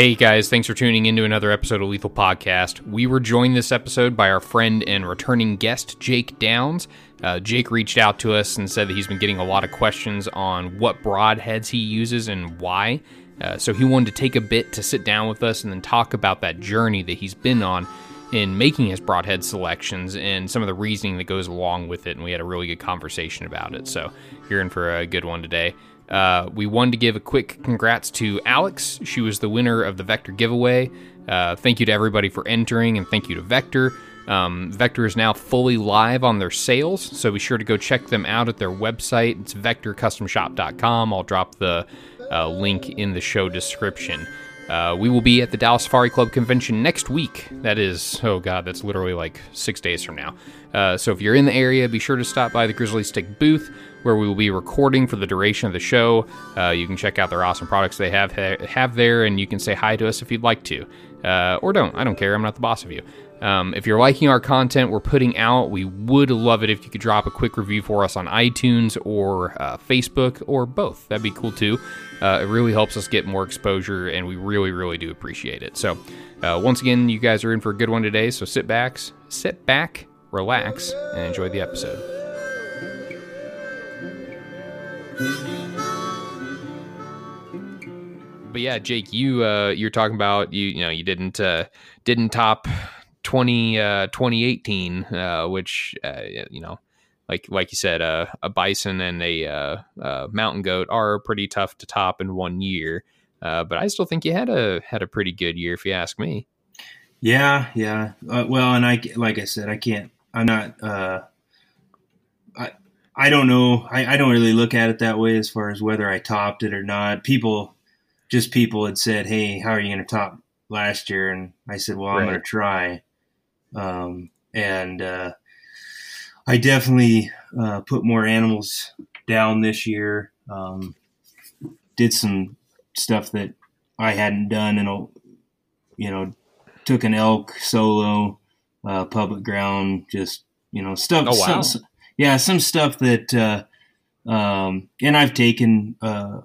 Hey guys, thanks for tuning in to another episode of Lethal Podcast. We were joined this episode by our friend and returning guest, Jake Downs. Uh, Jake reached out to us and said that he's been getting a lot of questions on what broadheads he uses and why. Uh, so he wanted to take a bit to sit down with us and then talk about that journey that he's been on in making his broadhead selections and some of the reasoning that goes along with it. And we had a really good conversation about it. So you're in for a good one today. Uh, we wanted to give a quick congrats to Alex. She was the winner of the Vector giveaway. Uh, thank you to everybody for entering, and thank you to Vector. Um, Vector is now fully live on their sales, so be sure to go check them out at their website. It's vectorcustomshop.com. I'll drop the uh, link in the show description. Uh, we will be at the Dallas Safari Club convention next week. That is, oh god, that's literally like six days from now. Uh, so if you're in the area, be sure to stop by the Grizzly Stik booth where we will be recording for the duration of the show. Uh, you can check out their awesome products they have ha- have there, and you can say hi to us if you'd like to, uh, or don't. I don't care. I'm not the boss of you. Um, if you're liking our content we're putting out, we would love it if you could drop a quick review for us on iTunes or uh, Facebook or both. That'd be cool too. Uh, it really helps us get more exposure, and we really, really do appreciate it. So, uh, once again, you guys are in for a good one today. So sit back, sit back, relax, and enjoy the episode. But yeah, Jake, you uh, you're talking about you you know you didn't uh, didn't top 20 uh, 2018, uh, which uh, you know like like you said, uh, a bison and a uh, uh, mountain goat are pretty tough to top in one year. Uh, but I still think you had a had a pretty good year, if you ask me. Yeah, yeah. Uh, well, and I like I said, I can't. I'm not. I don't know. I, I don't really look at it that way as far as whether I topped it or not. People, just people had said, "Hey, how are you going to top last year?" And I said, "Well, I'm going to try." Um, and uh, I definitely uh, put more animals down this year. Um, did some stuff that I hadn't done in a, you know, took an elk solo, uh, public ground, just you know stuff. Oh, wow. some- yeah, some stuff that, uh, um, and I've taken uh,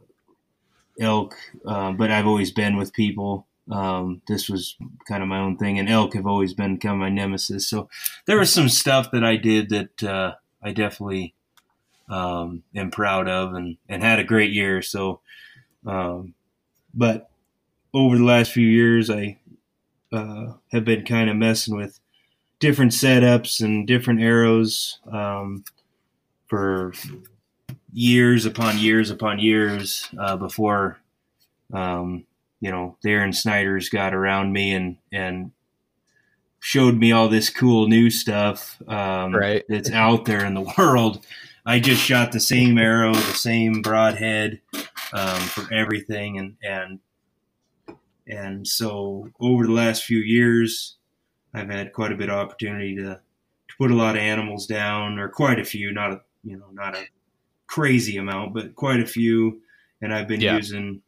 elk, uh, but I've always been with people. Um, this was kind of my own thing, and elk have always been kind of my nemesis. So there was some stuff that I did that uh, I definitely um, am proud of, and and had a great year. So, um, but over the last few years, I uh, have been kind of messing with different setups and different arrows um, for years upon years upon years uh, before um, you know Aaron Snyder's got around me and and showed me all this cool new stuff um, Right. that's out there in the world. I just shot the same arrow, the same broadhead um, for everything, and and and so over the last few years, I've had quite a bit of opportunity to to put a lot of animals down, or quite a few, not a you know not a crazy amount, but quite a few, and I've been Yeah. using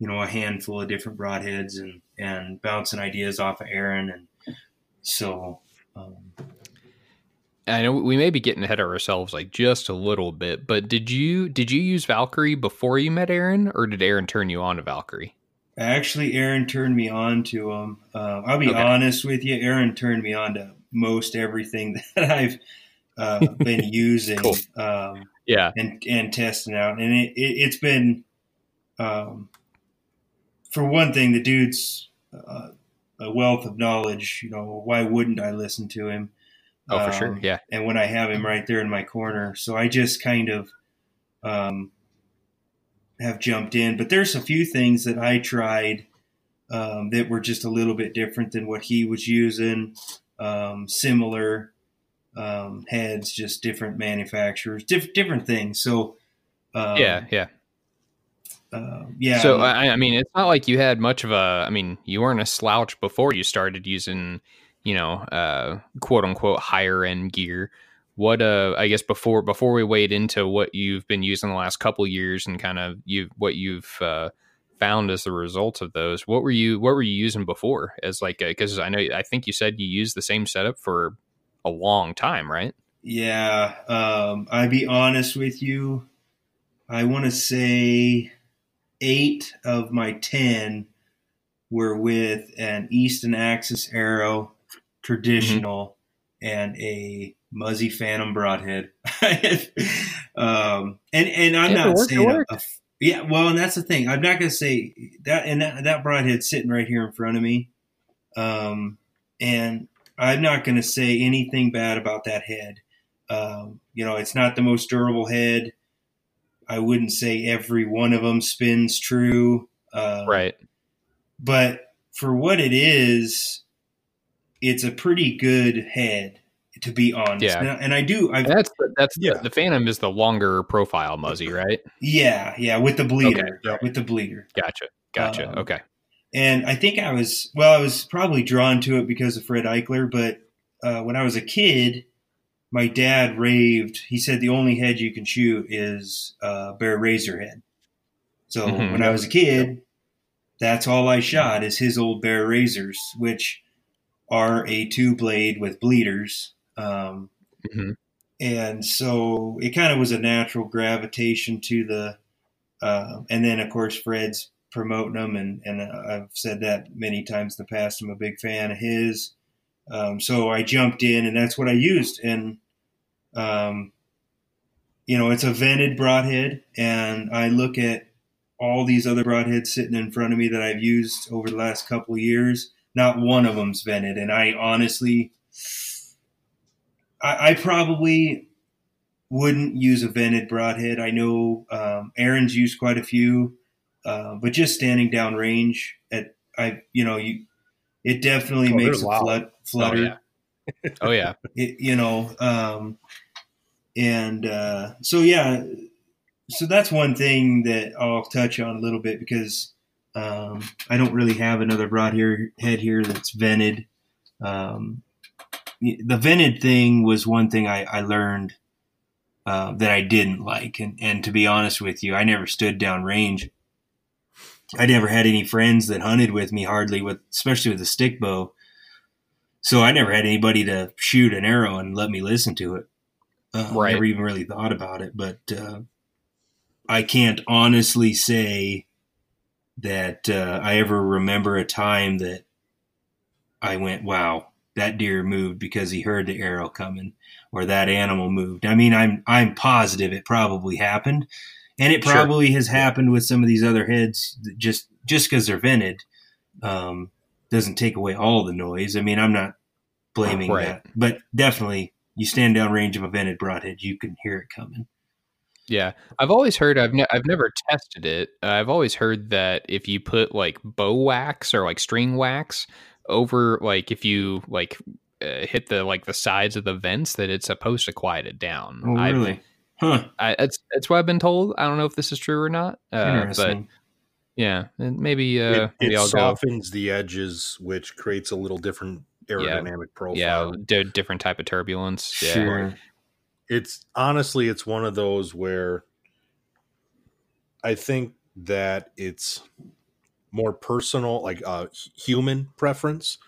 you know a handful of different broadheads and and bouncing ideas off of Aaron, and so. Um, I know we may be getting ahead of ourselves like just a little bit, but did you did you use Valkyrie before you met Aaron, or did Aaron turn you on to Valkyrie? Actually, Aaron turned me on to him. Uh, I'll be Okay. honest with you. Aaron turned me on to most everything that I've uh, been using Cool. um, Yeah, and and testing out, and it, it, it's been, um, for one thing, the dude's uh, a wealth of knowledge. You know, why wouldn't I listen to him? oh for sure. Um, Yeah, and when I have him right there in my corner. So I just kind of um, have jumped in. But there's a few things that I tried um, that were just a little bit different than what he was using. Um, similar um, heads, just different manufacturers, diff- different things. So um, yeah, yeah. uh, yeah. So I, I mean, it's not like you had much of a. I mean, you weren't a slouch before you started using, you know, uh, quote unquote higher end gear. What uh, I guess before before we wade into what you've been using the last couple years and kind of you what you've uh, found as the result of those. What were you What were you using before? As like because I know I think you said you used the same setup for a long time, right? Yeah, um, I'd be honest with you. I want to say eight of my ten were with an Easton Axis arrow, traditional, and a Muzzy Phantom broadhead. um, and and I'm If it not worked, saying a, a- yeah. Well, and that's the thing. I'm not going to say that. And that, that broadhead's sitting right here in front of me. Um, and I'm not going to say anything bad about that head. Um, you know, it's not the most durable head. I wouldn't say every one of them spins true. Uh, Right. but for what it is, it's a pretty good head, to be honest. Yeah. And, I- and I do, I And that's the, that's Yeah. the, the Phantom is the longer profile Muzzy, right? yeah, yeah, with the bleeder, Okay, yep. with the bleeder. Gotcha. Gotcha. Um, okay. And I think I was, well, I was probably drawn to it because of Fred Eichler, but uh, when I was a kid, my dad raved. He said the only head you can shoot is uh, bear razor head. So Mhm. when I was a kid, that's all I shot is his old bear razors, which are a two blade with bleeders. Um, hmm and so it kind of was a natural gravitation to the uh, and then of course fred's promoting them and, and i've said that many times in the past. I'm a big fan of his. Um, so i jumped in and that's what i used. And um, you know it's a vented broadhead and i look at all these other broadheads sitting in front of me that i've used over the last couple of years. Not one of them's vented and i honestly I, I probably wouldn't use a vented broadhead. I know um, Aaron's used quite a few, uh, but just standing down range at I you know you it definitely Oh, makes a loud. flood, Oh yeah. Oh yeah. It, you know, um, and uh, so yeah, so that's one thing that I'll touch on a little bit because um, I don't really have another broadhead head here that's vented. Um, the vented thing was one thing I, I learned uh, that I didn't like, and and to be honest with you, I never stood down range. I never had any friends that hunted with me hardly with, especially with a stick bow. So I never had anybody to shoot an arrow and let me listen to it. Uh, Right. Never even really thought about it, but uh, I can't honestly say that uh, I ever remember a time that I went, "Wow, that deer moved because he heard the arrow coming," or that animal moved. I mean, I'm I'm positive it probably happened, and it Sure. probably has happened with some of these other heads. Just just because they're vented um, doesn't take away all the noise. I mean, I'm not blaming Right. that, but definitely, you stand down range of a vented broadhead, you can hear it coming. Yeah, I've always heard. I've ne- I've never tested it. Uh, I've always heard that if you put like bow wax or like string wax over, like if you like uh, hit the like the sides of the vents, that it's supposed to quiet it down. Oh, I've- really? Huh? I, it's it's what I've been told. I don't know if this is true or not. Uh, but Interesting. yeah, and maybe uh, it maybe it I'll go. softens the edges, which creates a little different aerodynamic profile. Yeah, d- different type of turbulence. Yeah. Sure. it's honestly it's one of those where I think that it's more personal, like uh, human preference,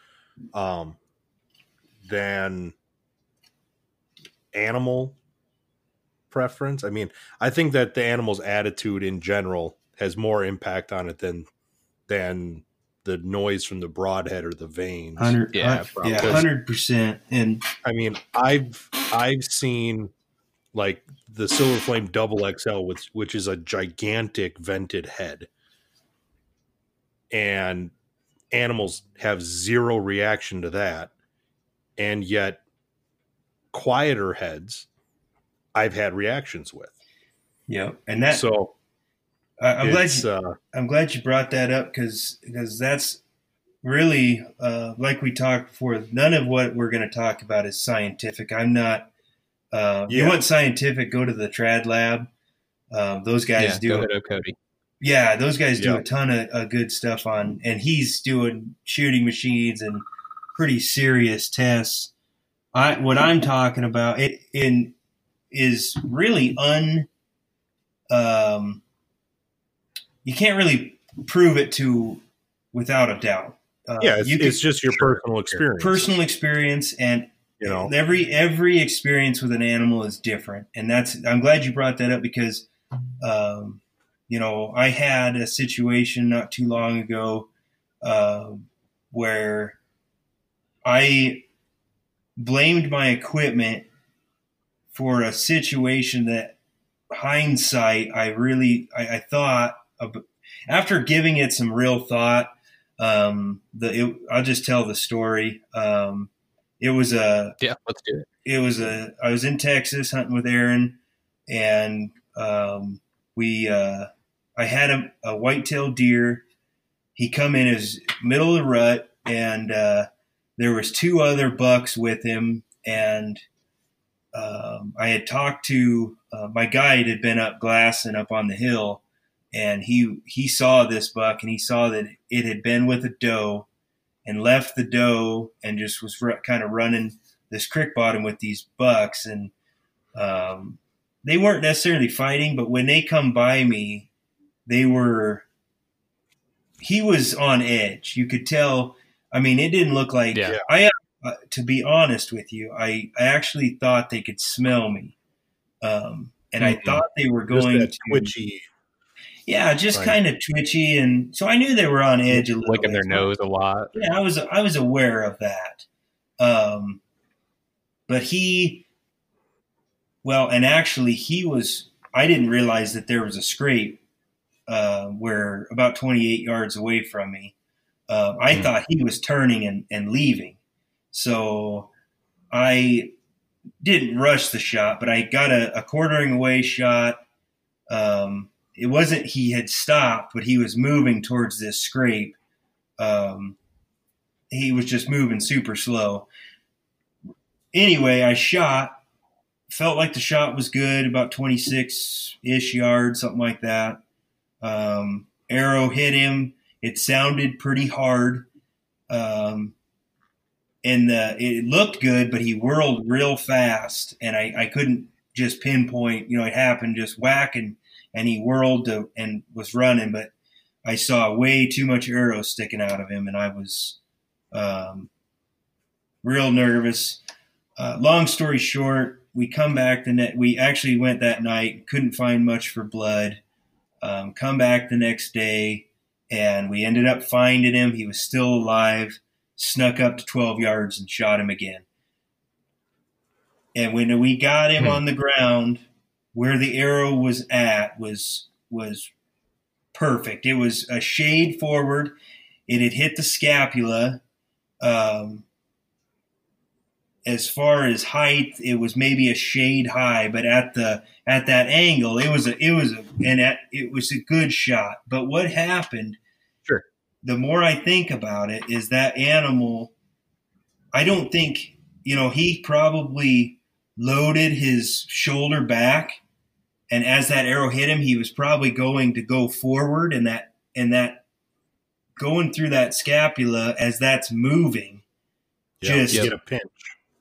um, than animal preference. I mean, I think that the animal's attitude in general has more impact on it than than the noise from the broadhead or the vanes. Hundred, Yeah, yeah, probably. yeah, hundred percent. And I mean, I've I've seen like the Silver Flame Double XL, which which is a gigantic vented head, and animals have zero reaction to that, and yet quieter heads, I've had reactions with. yeah, and that so I, I'm glad you, uh, I'm glad you brought that up because because that's really uh, like we talked before. None of what we're going to talk about is scientific. I'm not. Uh, You want scientific? Go to the Trad Lab. Um, those guys Yeah, do. go ahead, Cody. Yeah, those guys do Yeah. a ton of, of good stuff on, and he's doing shooting machines and pretty serious tests. I what I'm talking about it in is really un. Um, you can't really prove it to without a doubt. Uh, yeah, it's, can- it's just your personal experience. personal experience and you know, every every experience with an animal is different and that's i'm glad you brought that up because um, you know i had a situation not too long ago uh, where I blamed my equipment for a situation that hindsight I really I, I thought after giving it some real thought. Um, the it, I'll just tell the story. Um, it was a yeah, let's do it. It was a I was in Texas hunting with Aaron, and um, we uh, I had a, a white-tailed deer. He come in his middle of the rut, and uh, there was two other bucks with him, and um, I had talked to uh, my guide had been up glassing up on the hill, and he he saw this buck, and he saw that it had been with a doe, and left the doe, and just was r- kind of running this creek bottom with these bucks, and um, they weren't necessarily fighting, but when they come by me, they were. He was on edge. You could tell. I mean, it didn't look like Yeah. I. Uh, to be honest with you, I, I actually thought they could smell me, um, and I Mhm. thought they were Just going that to. twitchy. Yeah, just Right. kind of twitchy, and so I knew they were on edge a little. Licking their nose a lot. Yeah, I was I was aware of that. Um, but he, well, and actually he was. I didn't realize that there was a scrape uh, where about 28 yards away from me. Uh, I Hmm. thought he was turning and, and leaving, so I didn't rush the shot, but I got a, a quartering away shot. Um, it wasn't he had stopped, but he was moving towards this scrape. Um, he was just moving super slow. Anyway, I shot. Felt like the shot was good, about 26 ish yards, something like that. Um, arrow hit him. It sounded pretty hard. Um, and the, it looked good, but he whirled real fast, and I, I couldn't just pinpoint. You know, it happened just whack, and, and he whirled to, and was running, but I saw way too much arrow sticking out of him, and I was um, real nervous. Uh, long story short, we come back the net. We actually went that night, couldn't find much for blood. Um, come back the next day, and we ended up finding him. He was still alive. Snuck up to 12 yards and shot him again. And when we got him Hmm. on the ground, where the arrow was at was was perfect. It was a shade forward. It had hit the scapula. Um, as far as height, it was maybe a shade high, but at the at that angle, it was a it was a and at, it was a good shot. But what happened? Sure. The more I think about it, is that animal. I don't think you know he probably loaded his shoulder back, and as that arrow hit him, he was probably going to go forward, and that and that going through that scapula as that's moving Yeah, Just- get a pinch.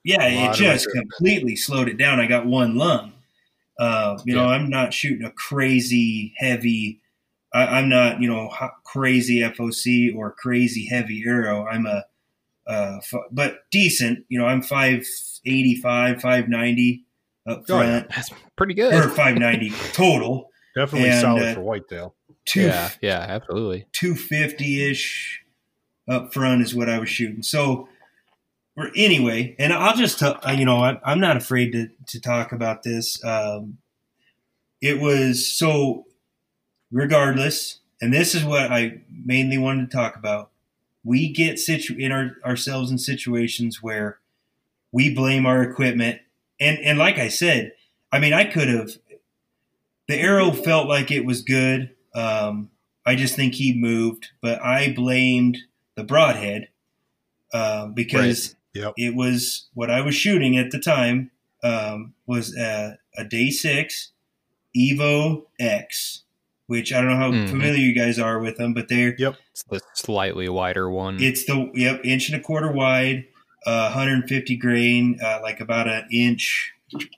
Yeah, it just adrenaline. completely slowed it down. I got one lung. Uh, you know, Yeah. I'm not shooting a crazy heavy. I, I'm not, you know, ho- crazy FOC or crazy heavy arrow. I'm a, uh, f- but decent. You know, I'm five eighty five, five ninety up Oh, front, That's pretty good. or five ninety total. Definitely And, solid uh, for whitetail. Two yeah, yeah, absolutely. 250 ish up front is what I was shooting. So, or anyway, and I'll just tell you know I, I'm not afraid to to talk about this. Um, it was so, regardless, and this is what I mainly wanted to talk about. We get situ in our, ourselves in situations where we blame our equipment, and and like I said, I mean I could have. The arrow felt like it was good. Um, I just think he moved, but I blamed the broadhead uh, because Yep. it was what I was shooting at the time um, was a, a day six Evo X, which I don't know how Mhm. familiar you guys are with them, but they're It's the slightly wider one. it's the yep inch and a quarter wide, uh, 150 grain, uh, like about an inch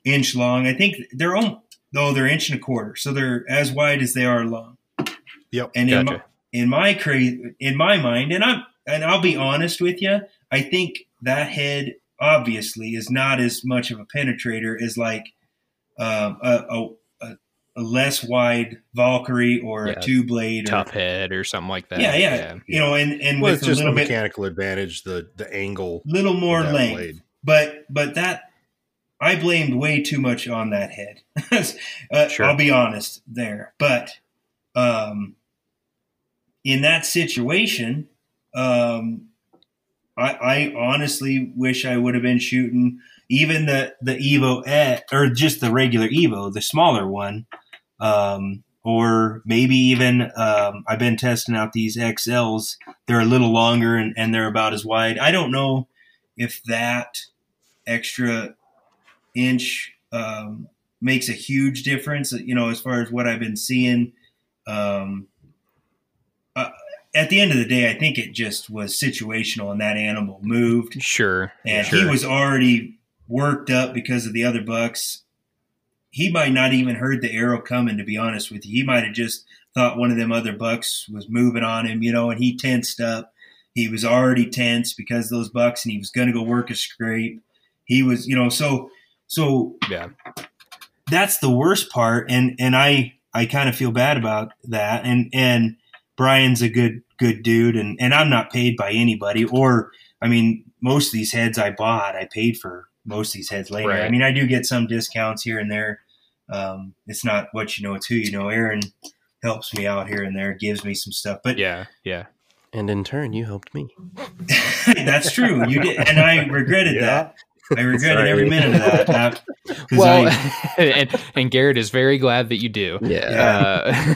inch long. I think they're all no, they're inch and a quarter, so they're as wide as they are long. Yep. And in my, Gotcha. in my cra- in my mind, and I'm and I'll be honest with you, I think that head obviously is not as much of a penetrator as like um, a, a, a a less wide Valkyrie or Yeah, a two blade. Tuffhead or something like that. Yeah, yeah, You know, and and Well, with it's a just a little bit, mechanical advantage, the the angle. little more length. blade. But but that I blamed way too much on that head. uh, Sure. I'll be honest there. But um, in that situation, um, I, I honestly wish I would have been shooting even the the Evo E- or just the regular Evo, the smaller one, um, or maybe even um, I've been testing out these XLs. They're a little longer and, and they're about as wide. I don't know if that extra inch um, makes a huge difference. You know, as far as what I've been seeing. Um, at the end of the day, I think it just was situational, and that animal moved, Sure. and sure. he was already worked up because of the other bucks. He might not even heard the arrow coming. To be honest with you, he might have just thought one of them other bucks was moving on him, you know, and he tensed up. He was already tense because of those bucks, and he was going to go work a scrape. He was, you know, so so Yeah. that's the worst part and and i i kind of feel bad about that and and brian's a good good dude and and i'm not paid by anybody or i mean most of these heads i bought i paid for most of these heads later i mean i do get some discounts here and there um it's not what you know it's who you know aaron helps me out here and there gives me some stuff but Yeah. Yeah. And in turn, you helped me. that's true you did and i regretted that i regretted Sorry. every minute of that Not- Well, I- and, and Garrett is very glad that you do. Yeah. Uh,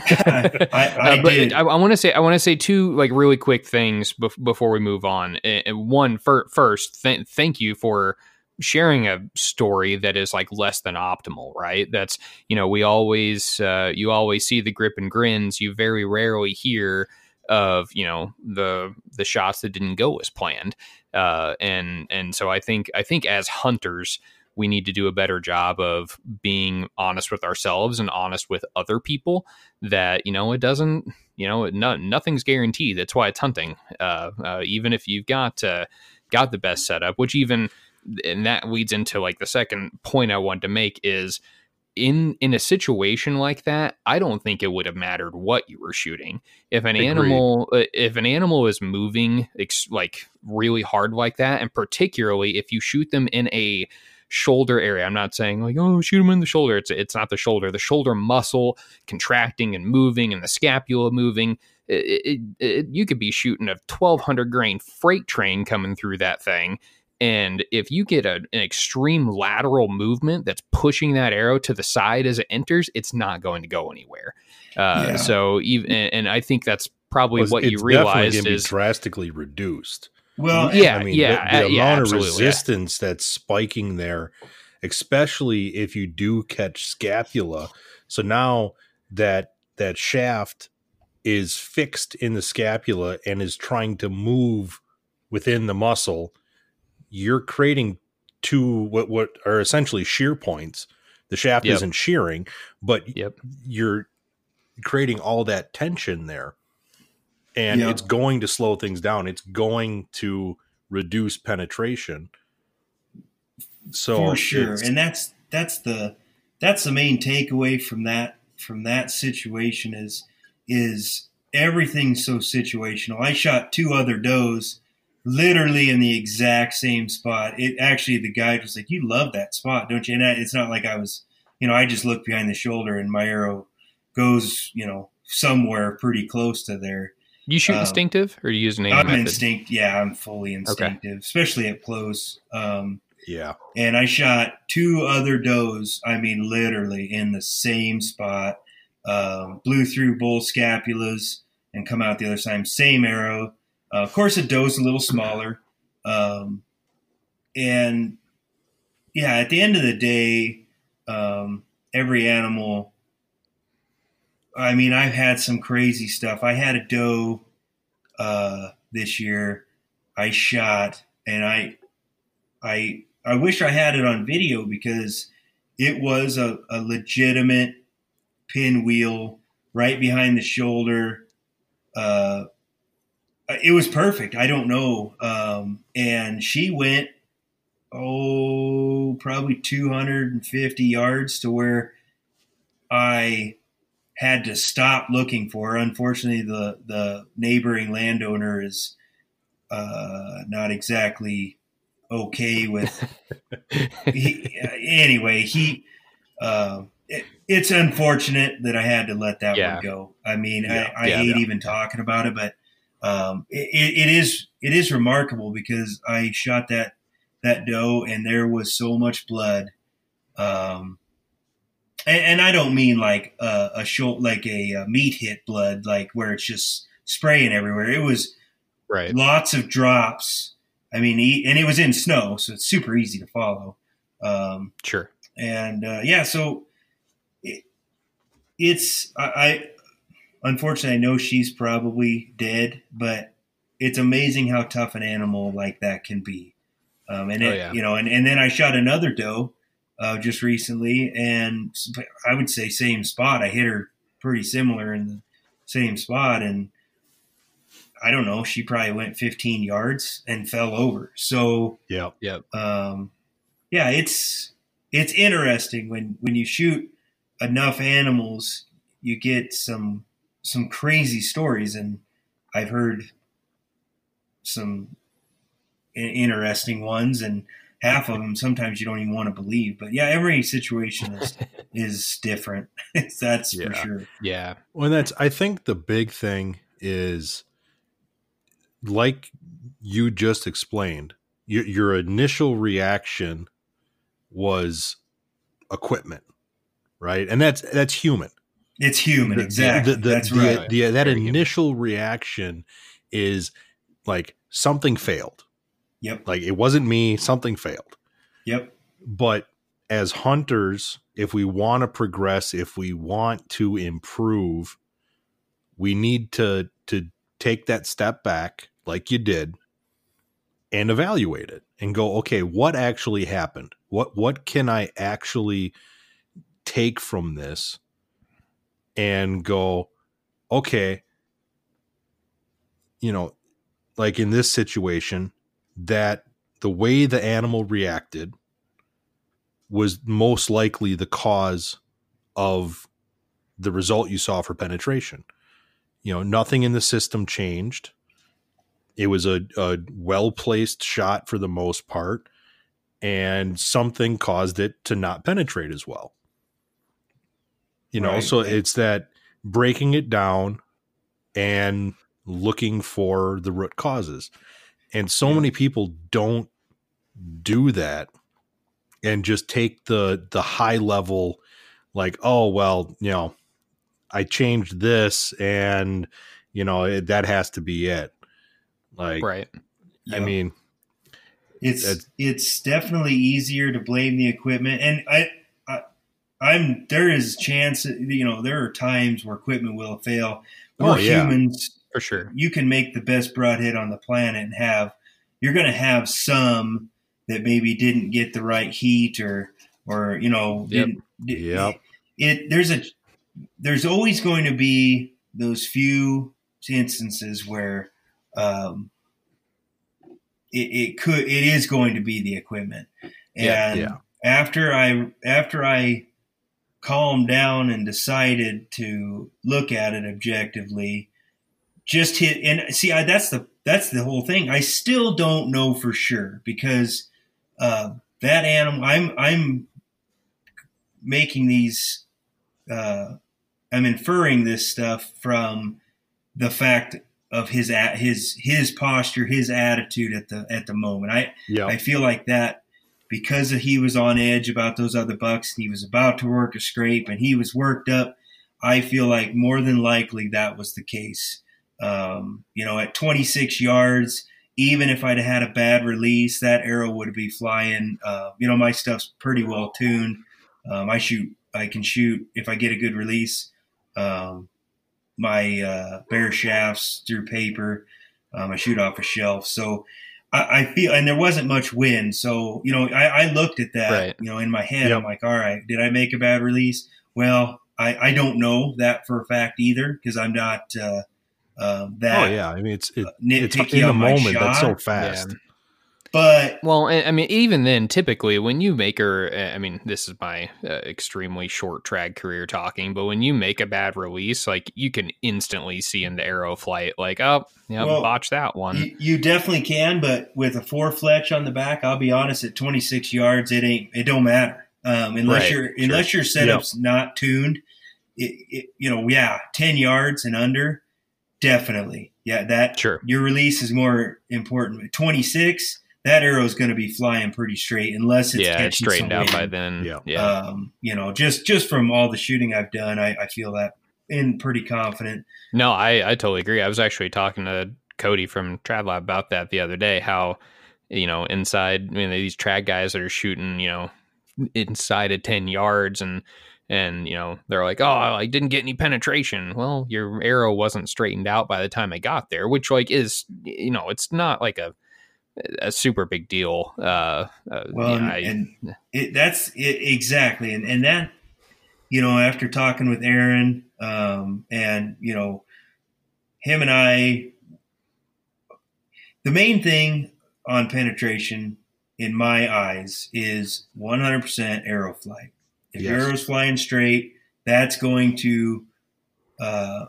I- I uh, but. I, I want to say I want to say two like really quick things bef- before we move on. And and one fir- first, th- thank you for sharing a story that is like less than optimal, right? That's you know we always uh, you always see the grip and grins. You very rarely hear of you know the the shots that didn't go as planned. Uh, and and so I think I think as hunters we need to do a better job of being honest with ourselves and honest with other people that you know it doesn't you know no, nothing's guaranteed. That's why it's hunting uh, uh, even if you've got uh, got the best setup which even and that leads into like the second point i wanted to make is in in a situation like that i don't think it would have mattered what you were shooting if an Agreed. animal uh, if an animal is moving ex- like really hard like that and particularly if you shoot them in a shoulder area i'm not saying like oh shoot them in the shoulder it's it's not the shoulder the shoulder muscle contracting and moving and the scapula moving it, it, it, you could be shooting a 1200 grain freight train coming through that thing and if you get a, an extreme lateral movement that's pushing that arrow to the side as it enters it's not going to go anywhere uh, Yeah. so even and, and i think that's probably Well, what it's you definitely realized be is drastically reduced. well Yeah, I mean, yeah, the, uh, the yeah, amount of absolutely, yeah. resistance that's spiking there, especially if you do catch scapula. So now that that shaft is fixed in the scapula and is trying to move within the muscle, you're creating two what what are essentially shear points. The shaft Yep. isn't shearing, but Yep. you're creating all that tension there. And Yeah. it's going to slow things down. It's going to reduce penetration. So for sure and that's that's the that's the main takeaway from that from that situation is is everything's so situational i shot two other does literally in the exact same spot it actually the guide was like you love that spot don't you and I, it's not like i was you know i just looked behind the shoulder and my arrow goes you know somewhere pretty close to there you shoot Um, instinctive or you use an aiming i'm method? instinct yeah i'm fully instinctive especially at close um yeah. and I shot two other does. I mean, literally in the same spot. Um, blew through both scapulas and come out the other side. Same arrow. Uh, of course, a doe's a little smaller. Um, and yeah, at the end of the day, um, every animal. I mean, I've had some crazy stuff. I had a doe uh, this year. I shot, and I, I, I wish I had it on video because it was a, a legitimate pinwheel right behind the shoulder. Uh, it was perfect. I don't know. Um, and she went, oh, probably 250 yards to where I had to stop looking for. her. Unfortunately, the the neighboring landowner is uh, not exactly okay with. he, anyway, he. Uh, it, it's unfortunate that I had to let that Yeah. one go. I mean, Yeah. I, I Yeah. hate even talking about it, but um, it, it, is it is remarkable because I shot that that doe and there was so much blood. Um, and, and I don't mean like a, a show, like a, uh meat hit blood, like where it's just spraying everywhere. It was Right. lots of drops. I mean, he, and it was in snow, so it's super easy to follow. Um, Sure. and uh, yeah, so it, it's I, I unfortunately I know she's probably dead, but it's amazing how tough an animal like that can be. Um, and Oh, yeah. you know, and, and then I shot another doe uh, just recently, and I would say same spot. I hit her pretty similar in the same spot, and I don't know, she probably went 15 yards and fell over. So Yeah. um, yeah, it's it's interesting when when you shoot enough animals, you get some some crazy stories, and I've heard some interesting ones, and half of them sometimes you don't even want to believe. But yeah, every situation is is different. That's Yeah. for sure. Yeah. Well, that's I think the big thing is like you just explained, your, your initial reaction was equipment, right? And that's that's human. It's human, The- exactly. the- the- That's right. the- that Very human. initial reaction is like something failed. Yep. Like it wasn't me, something failed. Yep. But as hunters, if we want to progress, if we want to improve, we need to to take that step back like you did and evaluate it and go, okay, what actually happened? What what can I actually take from this and go, okay, you know, like in this situation, that the way the animal reacted was most likely the cause of the result you saw for penetration. You know, nothing in the system changed. It was a, a well placed shot for the most part, and something caused it to not penetrate as well. You know, Right. so it's that breaking it down and looking for the root causes. And so Yeah. many people don't do that and just take the the high level like oh well you know i changed this and you know it, that has to be it like Right. i Yep. mean it's it's definitely easier to blame the equipment and I, I i'm there is chance you know there are times where equipment will fail Oh, we're yeah. humans For sure. you can make the best broadhead on the planet and have you're going to have some that maybe didn't get the right heat or or you know Yep. didn't, di- Yep. it there's a there's always going to be those few instances where um, it, it could it is going to be the equipment Yeah, and yeah. after i after i calmed down and decided to look at it objectively. Just hit and see I, that's the that's the whole thing. I still don't know for sure because uh, that animal i'm i'm making these uh, i'm inferring this stuff from the fact of his at his his posture his attitude at the at the moment. I yeah. I feel like that because he was on edge about those other bucks and he was about to work a scrape and he was worked up. I feel like more than likely that was the case. Um, you know, at 26 yards, even if I'd had a bad release, that arrow would be flying. Uh, you know, my stuff's pretty well tuned. Um, I shoot, I can shoot if I get a good release. Um, my uh, bare shafts through paper. Um, I shoot off a shelf. So I, I feel, and there wasn't much wind. So, you know, I, I looked at that, Right. you know, in my head. Yep. I'm like, all right, did I make a bad release? Well, I, I don't know that for a fact either because I'm not uh, uh, that oh yeah i mean it's it, uh, it's in the on my moment that's so fast Yeah. But Well, I mean, even then, typically when you make her, I mean, this is my uh, extremely short track career talking, but when you make a bad release, like you can instantly see in the arrow flight, like, oh, yeah, Well, botch that one. you, you definitely can. But with a four fletch on the back, I'll be honest, at 26 yards, it ain't. It don't matter um, unless Right, your unless your setup's not tuned. It, it, you know, yeah, 10 yards and under, definitely. Yeah, that Sure. your release is more important. 26, that arrow is going to be flying pretty straight unless it's yeah, catching it's straightened some out by then. Yeah. yeah. Um, you know, just just from all the shooting I've done, I, I feel that in pretty confident. No, I, I totally agree. I was actually talking to Cody from Trad Lab about that the other day. How you know inside, I mean, these trad guys that are shooting, you know, inside of ten yards, and and you know they're like, oh, I didn't get any penetration. Well, your arrow wasn't straightened out by the time I got there, which like is you know it's not like a a super big deal. Uh, uh Well, yeah, I- and, and it, that's it, exactly, and and that you know, after talking with Aaron, um, and you know, him and I, the main thing on penetration in my eyes is 100% arrow flight. If your Yes. arrow's flying straight, that's going to uh,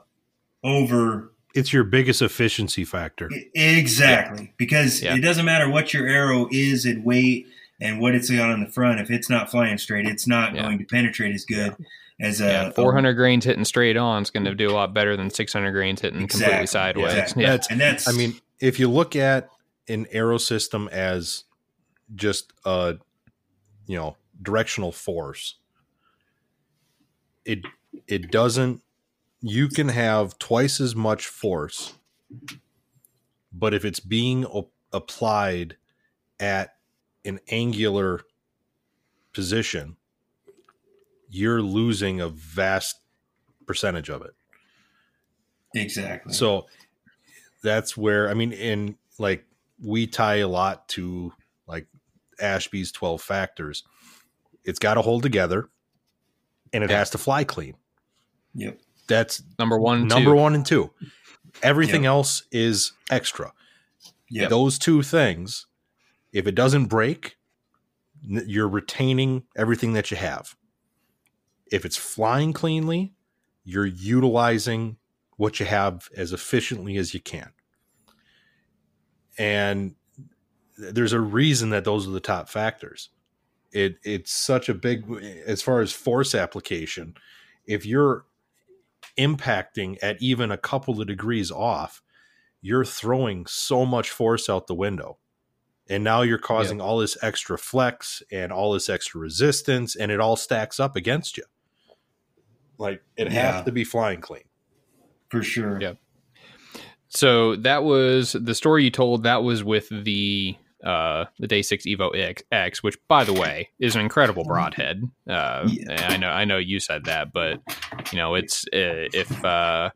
over It's your biggest efficiency factor. Exactly, because Yeah. it doesn't matter what your arrow is in weight and what it's got on the front. If it's not flying straight, it's not Yeah. going to penetrate as good as a yeah, 400 grains hitting straight on is going to do a lot better than 600 grains hitting completely Exactly, sideways. exactly. Yeah. That's- and that's I mean, if you look at an arrow system as just a you know directional force, it it doesn't. You can have twice as much force, but if it's being o- applied at an angular position, you're losing a vast percentage of it. exactly. So that's where I mean, in like we tie a lot to like Ashby's twelve factors. It's got to hold together, and it has to fly clean. yep, That's number one, number two. one and two. Everything Yep. else is extra. Yeah, Those two things, if it doesn't break, you're retaining everything that you have. If it's flying cleanly, you're utilizing what you have as efficiently as you can. And there's a reason that those are the top factors. It it's such a big as far as force application. If you're impacting at even a couple of degrees off, you're throwing so much force out the window. And now you're causing all this extra flex and all this extra resistance, and it all stacks up against you. Like it Yeah. has to be flying clean. for sure. Yep. So that was the story you told. That was with the uh, the Day Six Evo X, which, by the way, is an incredible broadhead. Uh, yeah. I know, I know you said that, but you know, it's uh, if uh,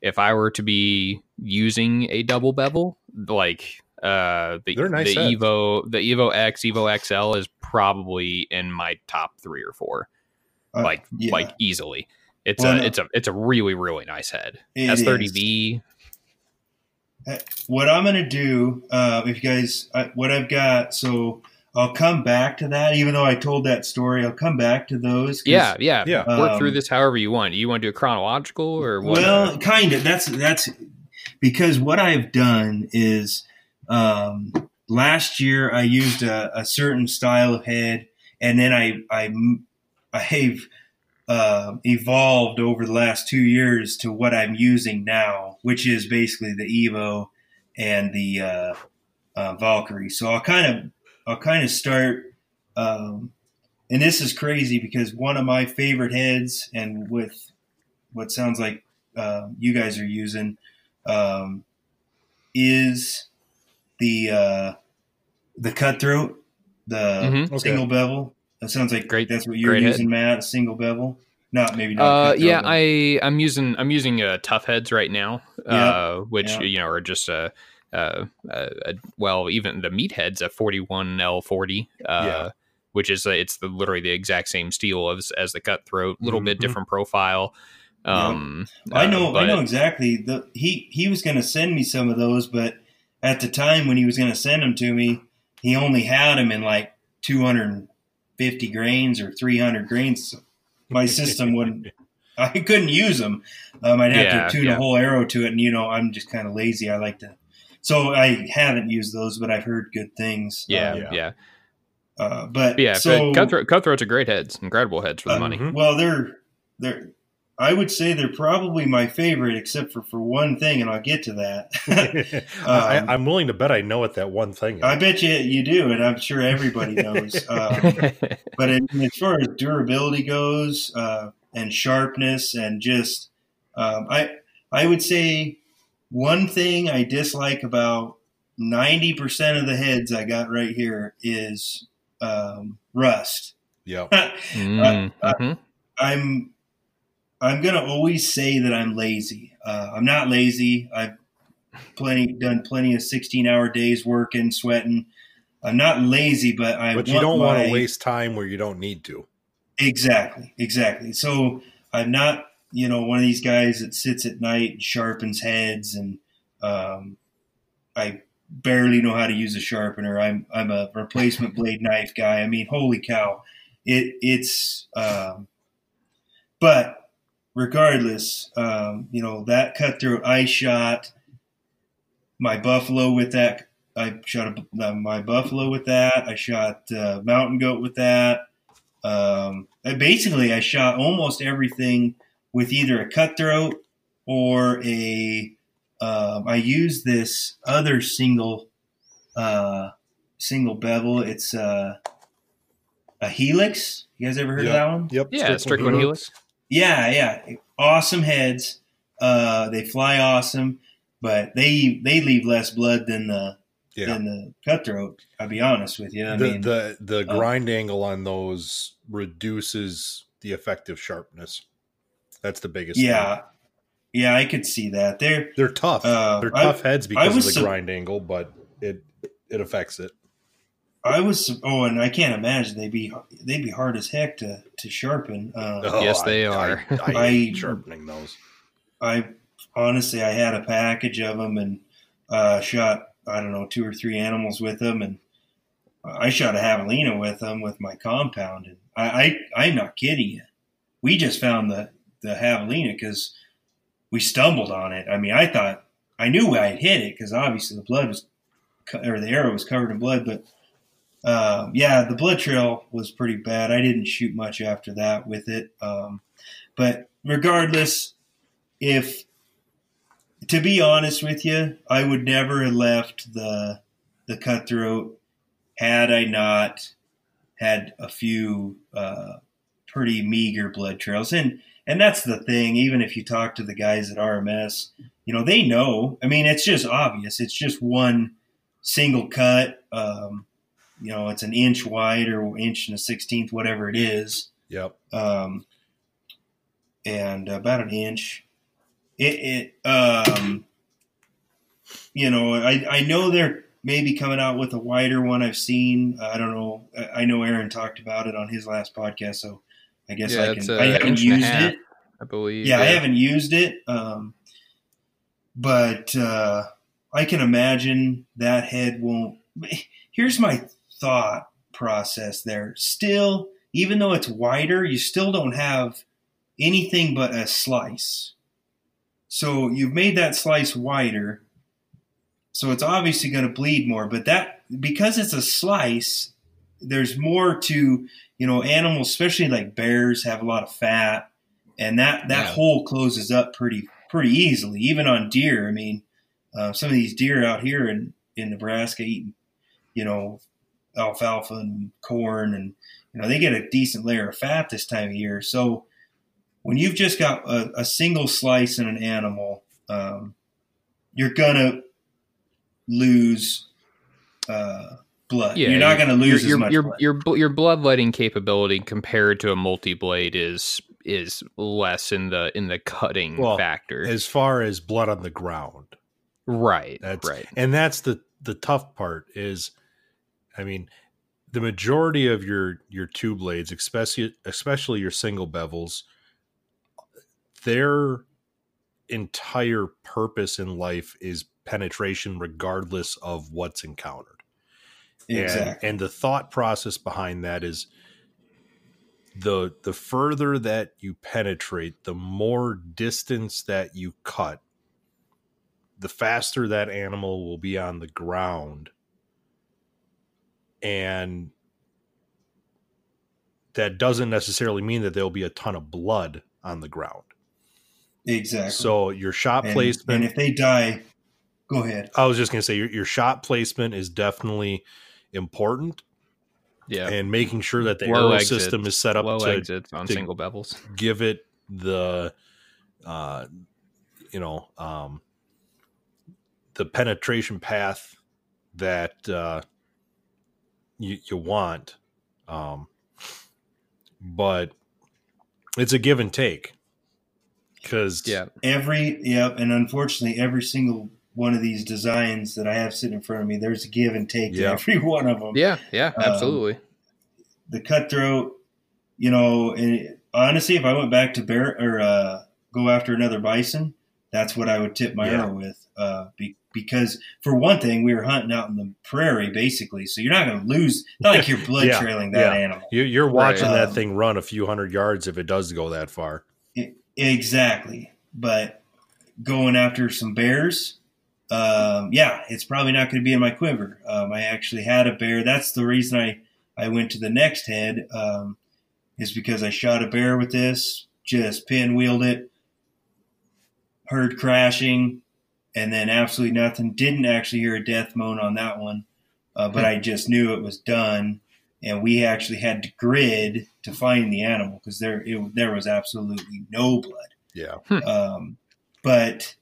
if I were to be using a double bevel, like uh, the, nice the Evo, the Evo X, Evo XL is probably in my top three or four, uh, like yeah. like easily. It's well, a no. it's a it's a really really nice head. S30V what I'm gonna do, uh, if you guys, I, what I've got, so I'll come back to that. Even though I told that story, I'll come back to those. Yeah, yeah, Yeah. Work through Um, this however you want. You want to do a chronological or what? Well, kind of. That's that's because what I've done is um, last year I used a, a certain style of head, and then I I I've uh, evolved over the last two years to what I'm using now, which is basically the Evo and the uh, uh, Valkyrie. So I'll kind of I'll kind of start. Um, and this is crazy because one of my favorite heads, and with what sounds like uh, you guys are using, um, is the uh, the cutthroat, the Mhm. Okay. single bevel. That sounds like Great- That's what you're using, Matt. Single bevel. Not maybe not. uh, yeah, I I'm using I'm using uh, Tuffheads right now, uh, which yeah. you know are just a. Uh, uh, uh, well, even the meathead's a 41L 40, uh, Yeah. which is uh, it's the literally the exact same steel as as the cutthroat, little bit Mhm. different profile. Yeah. Um, I uh, know, I know exactly. The he he was going to send me some of those, but at the time when he was going to send them to me, he only had them in like 250 grains or 300 grains. My system wouldn't. I couldn't use them. Um, I'd have Yeah, to tune yeah. a whole arrow to it, and you know, I'm just kind of lazy. I like to, so I haven't used those, but I've heard good things. Yeah, Um, yeah, Yeah. uh, but yeah. so but cutthroat, cutthroats are great heads, incredible heads for the Uh, money. Well, they're they're. I would say they're probably my favorite, except for for one thing, and I'll get to that. I, Um, I'm willing to bet I know what that one thing is. I bet you you do, and I'm sure everybody knows. Um, but it, as far as durability goes, uh, and sharpness, and just, um, I I would say one thing I dislike about ninety percent of the heads I got right here is um, rust. yeah. Mm, mhm. I'm I'm gonna always say that I'm lazy. Uh, I'm not lazy. I've plenty done plenty of 16 hour days working, sweating. I'm not lazy, but I But you want don't want to waste time where you don't need to. Exactly, exactly. So I'm not, you know, one of these guys that sits at night and sharpens heads, and um, I barely know how to use a sharpener. I'm I'm a replacement blade knife guy. I mean, holy cow, it it's. Um, but regardless, um, you know that cutthroat I shot my buffalo with that. I shot a, uh, my buffalo with that. I shot uh, mountain goat with that. Um, I basically, I shot almost everything with either a cutthroat or a. Um, I used this other single, uh, single bevel. It's uh, a helix. You guys ever heard of that one? Yep. Yeah, Strickland Helix. Yeah, yeah, awesome heads. Uh, they fly awesome, but they they leave less blood than the Yeah. than the cutthroat. I'll be honest with you. I the mean, the the uh, grind angle on those reduces the effective sharpness. That's the biggest. thing. yeah, yeah, I could see that. They're they're tough. Uh, they're I- tough heads because of the grind angle, but it it affects it. I was oh, and I can't imagine they'd be they'd be hard as heck to to sharpen. Uh, Yes, they I- are. I, I- hate sharpening those. I honestly I had a package of them and uh, shot I don't know two or three animals with them, and I shot a javelina with them with my compound, and I, I I'm not kidding you. We just found the the javelina because we stumbled on it. I mean, I thought I knew I had hit it because obviously the blood was or the arrow was covered in blood, but. Uh, yeah, the blood trail was pretty bad. I didn't shoot much after that with it. Um, but regardless, if to be honest with you, I would never have left the the cutthroat had I not had a few uh, pretty meager blood trails. And and that's the thing. Even if you talk to the guys at RMS, you know they know. I mean, it's just obvious. It's just one single cut. Um, you know, it's an inch wide or inch and a sixteenth, whatever it is Yep. um, and about an inch. It, it um, you know, I, I know they're maybe coming out with a wider one. I've seen. I don't know. I- know Aaron talked about it on his last podcast, so I guess Yeah, I can. I haven't inch and a used half. it. I believe. Yeah, I haven't used it. Um, but uh, I can imagine that head won't. Here's my thought process there. Still, even though it's wider, you still don't have anything but a slice. So you've made that slice wider. So it's obviously going to bleed more, but that because it's a slice, there's more to you know animals, especially like bears, have a lot of fat, and that that Yeah. hole closes up pretty pretty easily. Even on deer, I mean, uh, some of these deer out here in in Nebraska eating, you know, alfalfa and corn, and you know they get a decent layer of fat this time of year. So when you've just got a, a single slice in an animal, um, you're gonna lose uh, blood. Yeah, you're not gonna lose your as much your blood. your bl- your bloodletting capability compared to a multi blade is is less in the in the cutting Well, factor. As far as blood on the ground, right. That's right. and that's the the tough part is, I mean, the majority of your your two blades, especially especially your single bevels, their entire purpose in life is penetration, regardless of what's encountered. And- And, the thought process behind that is the the further that you penetrate, the more distance that you cut, the faster that animal will be on the ground. And that doesn't necessarily mean that there'll be a ton of blood on the ground. exactly. So your shot and, placement and if they die, go ahead. I was just going to say your, your shot placement is definitely important Yeah. and making sure that the Low arrow exits. system is set up Low to exits on to- single bevels. give it the uh you know um the penetration path that uh you you want um but it's a give and take cuz Yeah. Every yep, and unfortunately, every single one of these designs that I have sitting in front of me, there's a give and take to every one of them. Yeah. Yeah. Um, Absolutely. the cutthroat, you know, and honestly, if I went back to bear or uh, go after another bison, that's what I would tip my Yeah. arrow with. Uh, be, because for one thing, we were hunting out in the prairie, basically, so you're not going to lose. Not like you're blood Yeah, trailing that yeah. animal. you, you're watching Right. that Um, thing run a few hundred yards if it does go that far Exactly, but going after some bears, um, yeah, it's probably not going to be in my quiver. Um, I actually had a bear. That's the reason I I went to the next head. Um, is because I shot a bear with this, just pinwheeled it, heard crashing, and then absolutely nothing. Didn't actually hear a death moan on that one, uh, but I just knew it was done. And we actually had to grid to find the animal because there it, there was absolutely no blood. yeah Um, but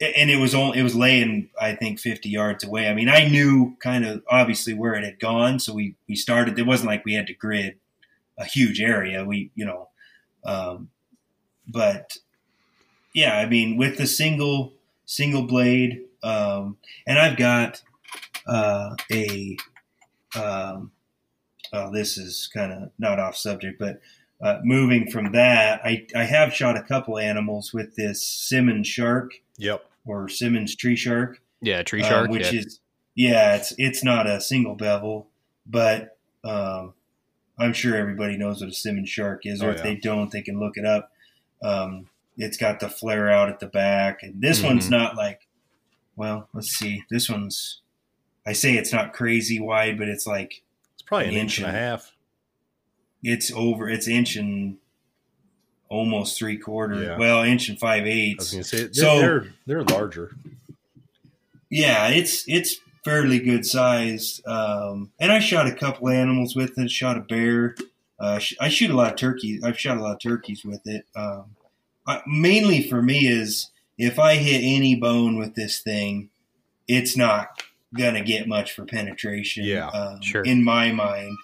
and it was only it was laying I think 50 yards away. I mean, I knew kind of obviously where it had gone, so we we started. It wasn't like we had to grid a huge area. We you know, um, but yeah, I mean with the single single blade, um, and I've got uh, a um, oh, this is kind of not off subject, but uh, moving from that, I, I have shot a couple animals with this Simmons shark yep or Simmons tree shark, Yeah. Tree uh, shark. which yeah. is yeah, it's it's not a single bevel, but um, I'm sure everybody knows what a Simmons shark is, or Oh, if yeah. they don't, they can look it up. Um, it's got the flare out at the back, and this Mhm. one's not like. Well, let's see. This one's. I say it's not crazy wide, but it's like it's probably an An inch and a half it's over it's inch and almost three quarter Yeah. well inch and five I was eighths going to say they're, So- they're they're larger. yeah it's it's fairly good sized um, and i shot a couple animals with it shot a bear uh, i shoot a lot of turkeys i've shot a lot of turkeys with it um, I, mainly for me is if i hit any bone with this thing it's not gonna get much for penetration Yeah, um, sure. in my mind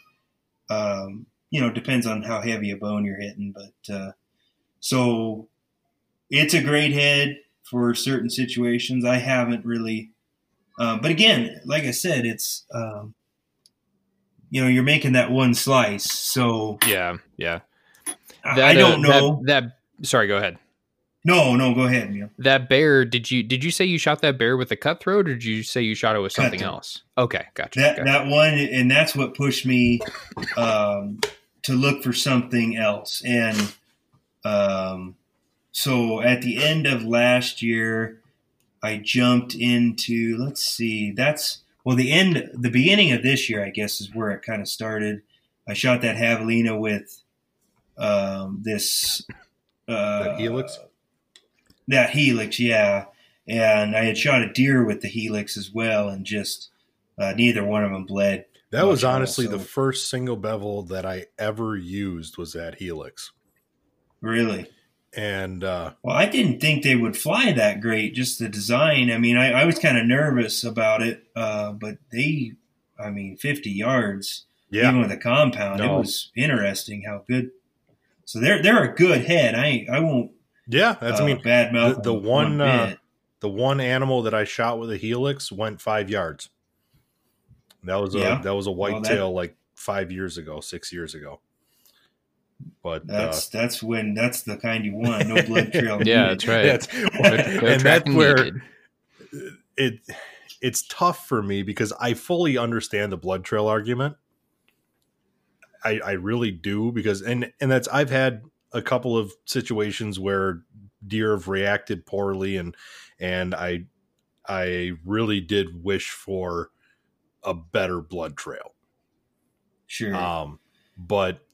um, you know depends on how heavy a bone you're hitting but uh, so it's a great head for certain situations i haven't really uh, but again like i said it's um, you know you're making that one slice so Yeah. Yeah. I, I don't uh, know That, that. Sorry. Go ahead. no no go ahead Neil. That bear. Did you did you say you shot that bear with a cutthroat, or did you say you shot it with something Cutthroat. else? Okay. Gotcha. that gotcha. that one and that's what pushed me um, to look for something else and um, so at the end of last year i jumped into let's see that's well the end the beginning of this year i guess is where it kind of started i shot that javelina with um, this uh, That helix? that helix yeah and i had shot a deer with the helix as well and just uh, neither one of them bled That was honestly the first single bevel that I ever used was that Helix. really And uh Well, I didn't think they would fly that great. Just the design. I mean, I, I was kind of nervous about it, uh, but they, I mean, 50 yards, yeah, even with a compound, No. it was interesting how good. So they're they're a good head. I I won't. yeah, that's uh, I mean bad mouth the- the one, uh, the one animal that I shot with a Helix went 5 yards. That was a Yeah. that was a Well, that- like 5 years ago, 6 years ago. But uh, That's that's when that's the kind you want. No blood trail. Yeah, needed. that's right. that's, No- no and that's where needed. it it's tough for me because I fully understand the blood trail argument. I, I really do because and and that's I've had a couple of situations where deer have reacted poorly and and I I really did wish for a better blood trail. Sure. Um, but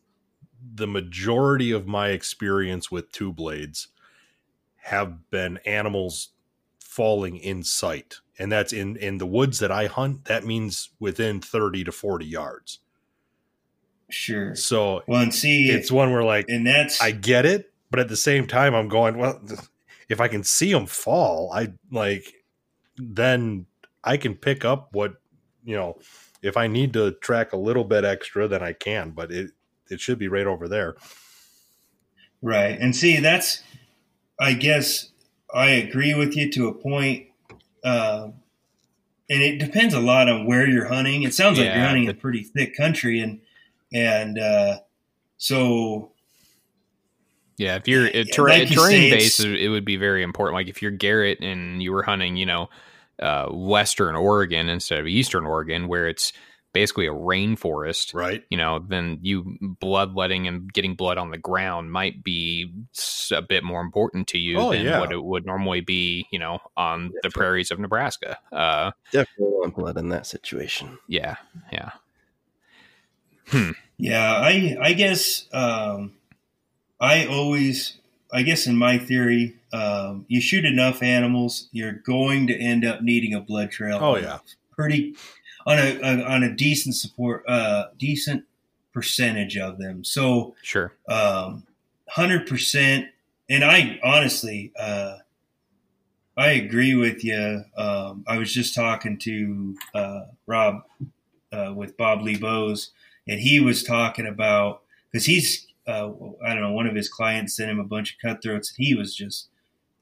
the majority of my experience with two blades have been animals falling in sight. And that's in, in the woods that I hunt. That means within 30 to 40 yards. Sure. So Well, and see, it's one where like, and that's I get it, but at the same time, I'm going, well, if I can see them fall, I like, then I can pick up what, you know, if I need to track a little bit extra, then I can, but it, it should be right over there. right. And see, that's, I guess, I agree with you to a point. Uh, and it depends a lot on where you're hunting. It sounds like you're hunting in pretty thick country, and and uh, so Yeah, if you're Yeah, uh, terra- like terrain say, based, it would be very important. Like if you're Garrett and you were hunting, you know, uh, Western Oregon instead of Eastern Oregon, where it's basically a rainforest, Right. you know, then you bloodletting and getting blood on the ground might be a bit more important to you Oh, than yeah. what it would normally be, you know, on the prairies of Nebraska. Uh, Definitely want blood in that situation. yeah, yeah, Yeah, I I guess um, I always I guess in my theory, um, you shoot enough animals, you're going to end up needing a blood trail. Oh, yeah. pretty on a, a on a decent support uh, decent percentage of them. So sure. um, hundred percent. And I honestly, uh, I agree with you. Um, I was just talking to uh, Rob uh, with Bob Lee Bows, and he was talking about because he's uh, I don't know one of his clients sent him a bunch of cutthroats, and he was just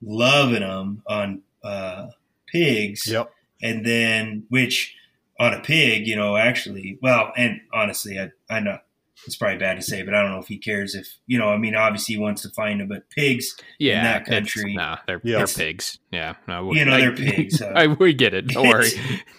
loving them on uh, pigs Yep. and then which on a pig, you know, actually, well, and honestly, I I know it's probably bad to say, but I don't know if he cares if you know. I mean, obviously, he wants to find them, but pigs, Yeah, in that it's- country- nah, they're Yeah. they're pigs. Yeah, no, You know, I- they're pigs, uh, I we get it. Don't worry.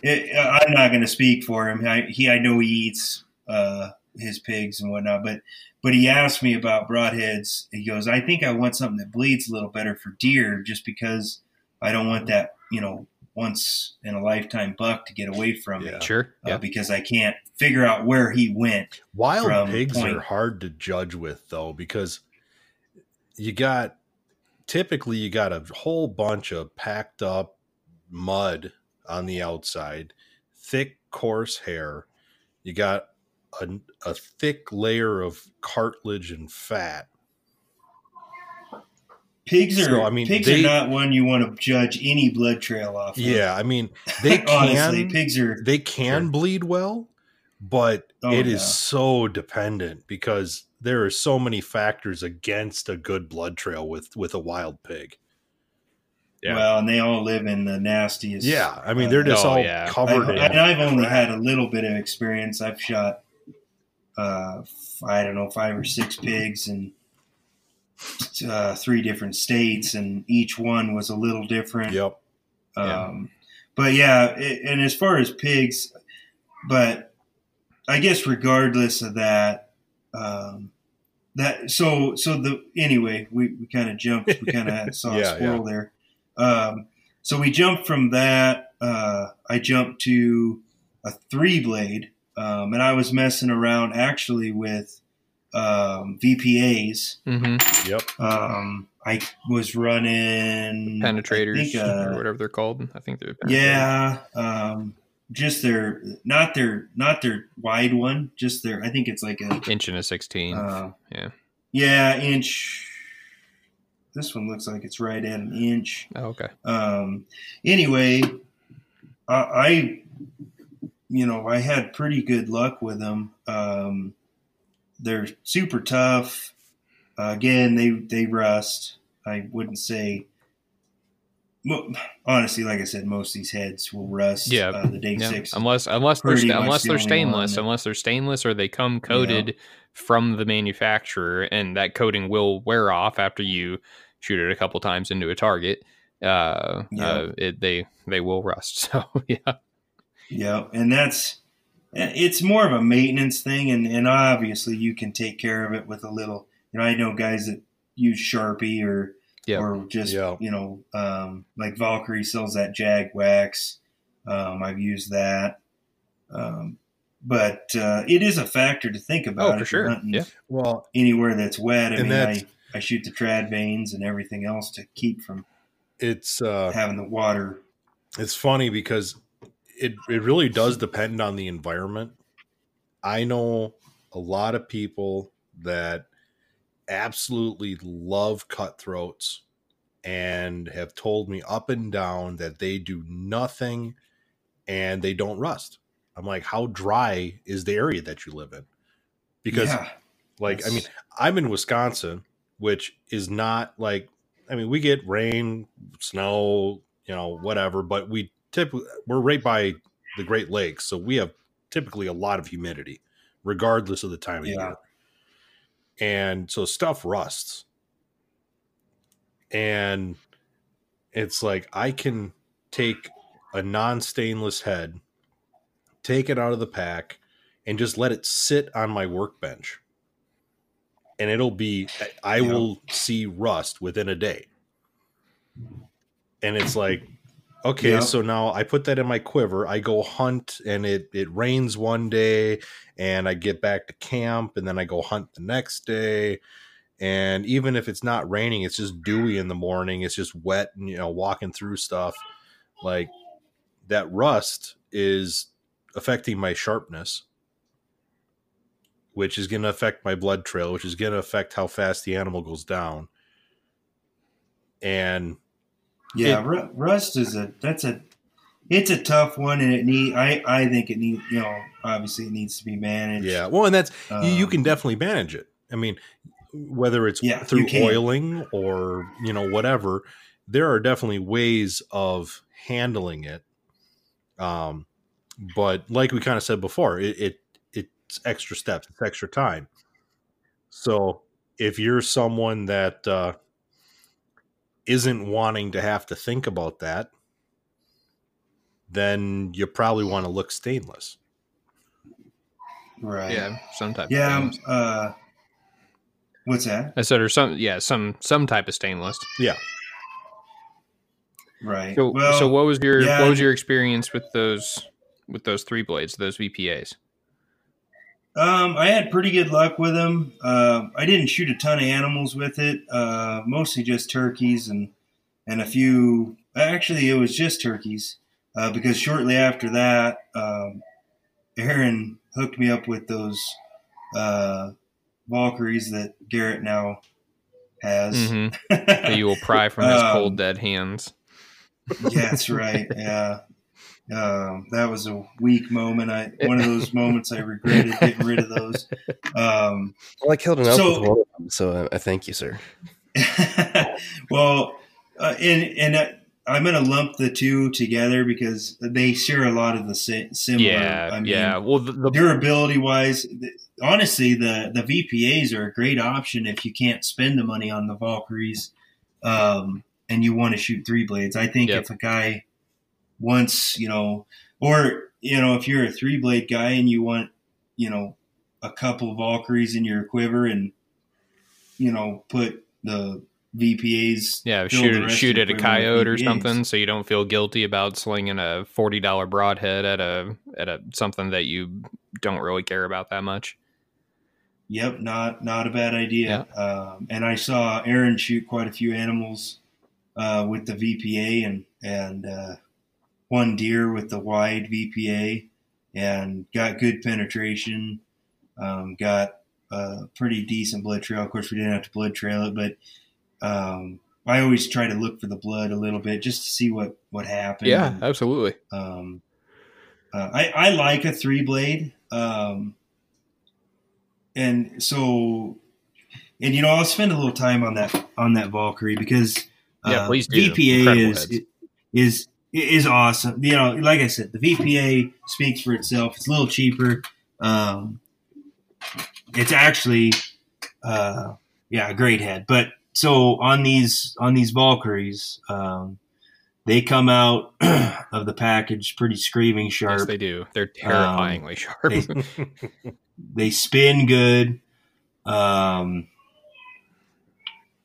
it, I'm not going to speak for him. I, he, I know he eats uh, his pigs and whatnot, but but he asked me about broadheads. He goes, I think I want something that bleeds a little better for deer, just because I don't want that, you know, once in a lifetime buck to get away from me. Yeah. Sure. uh, Yeah. because I can't figure out where he went. Wild pigs point- are hard to judge with though because you got typically you got a whole bunch of packed up mud on the outside, thick coarse hair. You got a, a thick layer of cartilage and fat. Pigs are So, I mean, pigs they- are not one you want to judge any blood trail off. of. Yeah, I mean they honestly, can pigs are they can Sure. bleed well, but Oh, it is yeah. so dependent because there are so many factors against a good blood trail with with a wild pig. Yeah. well, and they all live in the nastiest. Yeah, I mean they're uh, just Oh, all yeah. covered I, in. and I've only had a little bit of experience. I've shot, uh, I don't know, five or six pigs in uh, three different states, and each one was a little different. Yep. Yeah. Um, but yeah, it, and as far as pigs, but I guess regardless of that, um, that so so the anyway, we, we kind of jumped, we kind of saw Yeah, a squirrel there. Um, so we jumped from that. Uh, I jumped to a three blade, um, and I was messing around actually with um, VPAs. Mm-hmm. Yep. Um, I was running Penetrators think, uh, or whatever they're called. I think they're yeah, um, just their not their not their wide one, just their. I think it's like a inch and a sixteen. uh, Yeah. yeah inch. This one looks like it's right at an inch. oh, okay. Um, anyway, I, I, you know, I had pretty good luck with them. Um, they're super tough. Uh, again, they they rust. I wouldn't say. mo- Honestly, like I said, most of these heads will rust. Yeah. uh, the day Yeah. six. Unless unless they're sta- unless they're only stainless, unless they're stainless or they come coated from the manufacturer, and that coating will wear off after you shoot it a couple times into a target. uh, Yeah. uh, it, they they will rust. So yeah, Yeah, and that's it's more of a maintenance thing, and and obviously you can take care of it with a little. You know, I know guys that use Sharpie or Yeah. or just Yeah. you know um, like Valkyrie sells that Jag Wax. Um, I've used that, um, but uh, it is a factor to think about. Oh, for if you're sure. Yeah. Well, anywhere that's wet. I mean, that's- I, I shoot the trad vanes and everything else to keep from it's uh, having the water. it's funny because it it really does depend on the environment. I know a lot of people that absolutely love cutthroats and have told me up and down that they do nothing and they don't rust. I'm like, how dry is the area that you live in? Because yeah, like, I mean, I'm in Wisconsin, which is not like I mean, we get rain, snow, you know, whatever, but we typically we're right by the Great Lakes, so we have typically a lot of humidity, regardless of the time of Yeah. year. And so stuff rusts. And it's like I can take a non-stainless head, take it out of the pack, and just let it sit on my workbench and it'll be I Yeah. will see rust within a day. And it's like, okay, Yeah. so now I put that in my quiver. I go hunt and it it rains one day and I get back to camp and then I go hunt the next day. And even if it's not raining, it's just dewy in the morning, it's just wet and you know, walking through stuff. Like that rust is affecting my sharpness which is going to affect my blood trail, which is going to affect how fast the animal goes down. And Yeah, It- ru- rust is a that's a it's a tough one, and it need I I think it need you know obviously it needs to be managed. yeah, well, and that's you, you can Um, definitely manage it. I mean, whether it's Yeah, through oiling or you know whatever, there are definitely ways of handling it. Um, but like we kind of said before, it, it it's extra steps, it's extra time. So if you're someone that uh, isn't wanting to have to think about that, then you probably want to look stainless. right. yeah, some type. yeah. of um. Uh, what's that? I said, or some, yeah, some some type of stainless. Yeah. Right. So, well, so what was your yeah. what was your experience with those with those three blades, those VPAs? Um, I had pretty good luck with them. Uh, I didn't shoot a ton of animals with it. Uh, mostly just turkeys and and a few. Actually, it was just turkeys uh, because shortly after that, um, Aaron hooked me up with those uh, Valkyries that Garrett now has. hmm That you will pry from his Um, cold dead hands. yeah, that's right. Yeah. Um, that was a weak moment. I one of those moments I regretted getting rid of those. Um, Well, I killed an elk So- with one of them, so I, I thank you, sir. well, uh, and and uh, I'm going to lump the two together because they share a lot of the sa- similar. Yeah, I mean, yeah. Well, the, the durability wise, th- honestly, the the VPAs are a great option if you can't spend the money on the Valkyries, um, and you want to shoot three blades. I think Yep. if a guy wants, you know, or you know, if you're a three blade guy and you want, you know, a couple Valkyries in your quiver and you know put the VPAs. yeah, shoot shoot at a coyote or something, so you don't feel guilty about slinging a forty dollar broadhead at a at a something that you don't really care about that much. Yep, not not a bad idea. Um, and I saw Aaron shoot quite a few animals uh, with the VPA and and uh, one deer with the wide VPA and got good penetration. Um, got a pretty decent blood trail. Of course, we didn't have to blood trail it, but um, I always try to look for the blood a little bit just to see what what happened. Yeah, And, absolutely. um, uh, I, I like a three blade. Um, and so, and you know, I'll spend a little time on that, on that Valkyrie because, uh, Yeah, please do. VPA Incredible is, is, is awesome. You know, like I said, the VPA speaks for itself. It's a little cheaper. Um, it's actually, uh, yeah, a great head. But so on these, on these Valkyries, um, they come out of the package pretty screaming Yes, sharp. they do. They're terrifyingly sharp. they- they spin good. Um,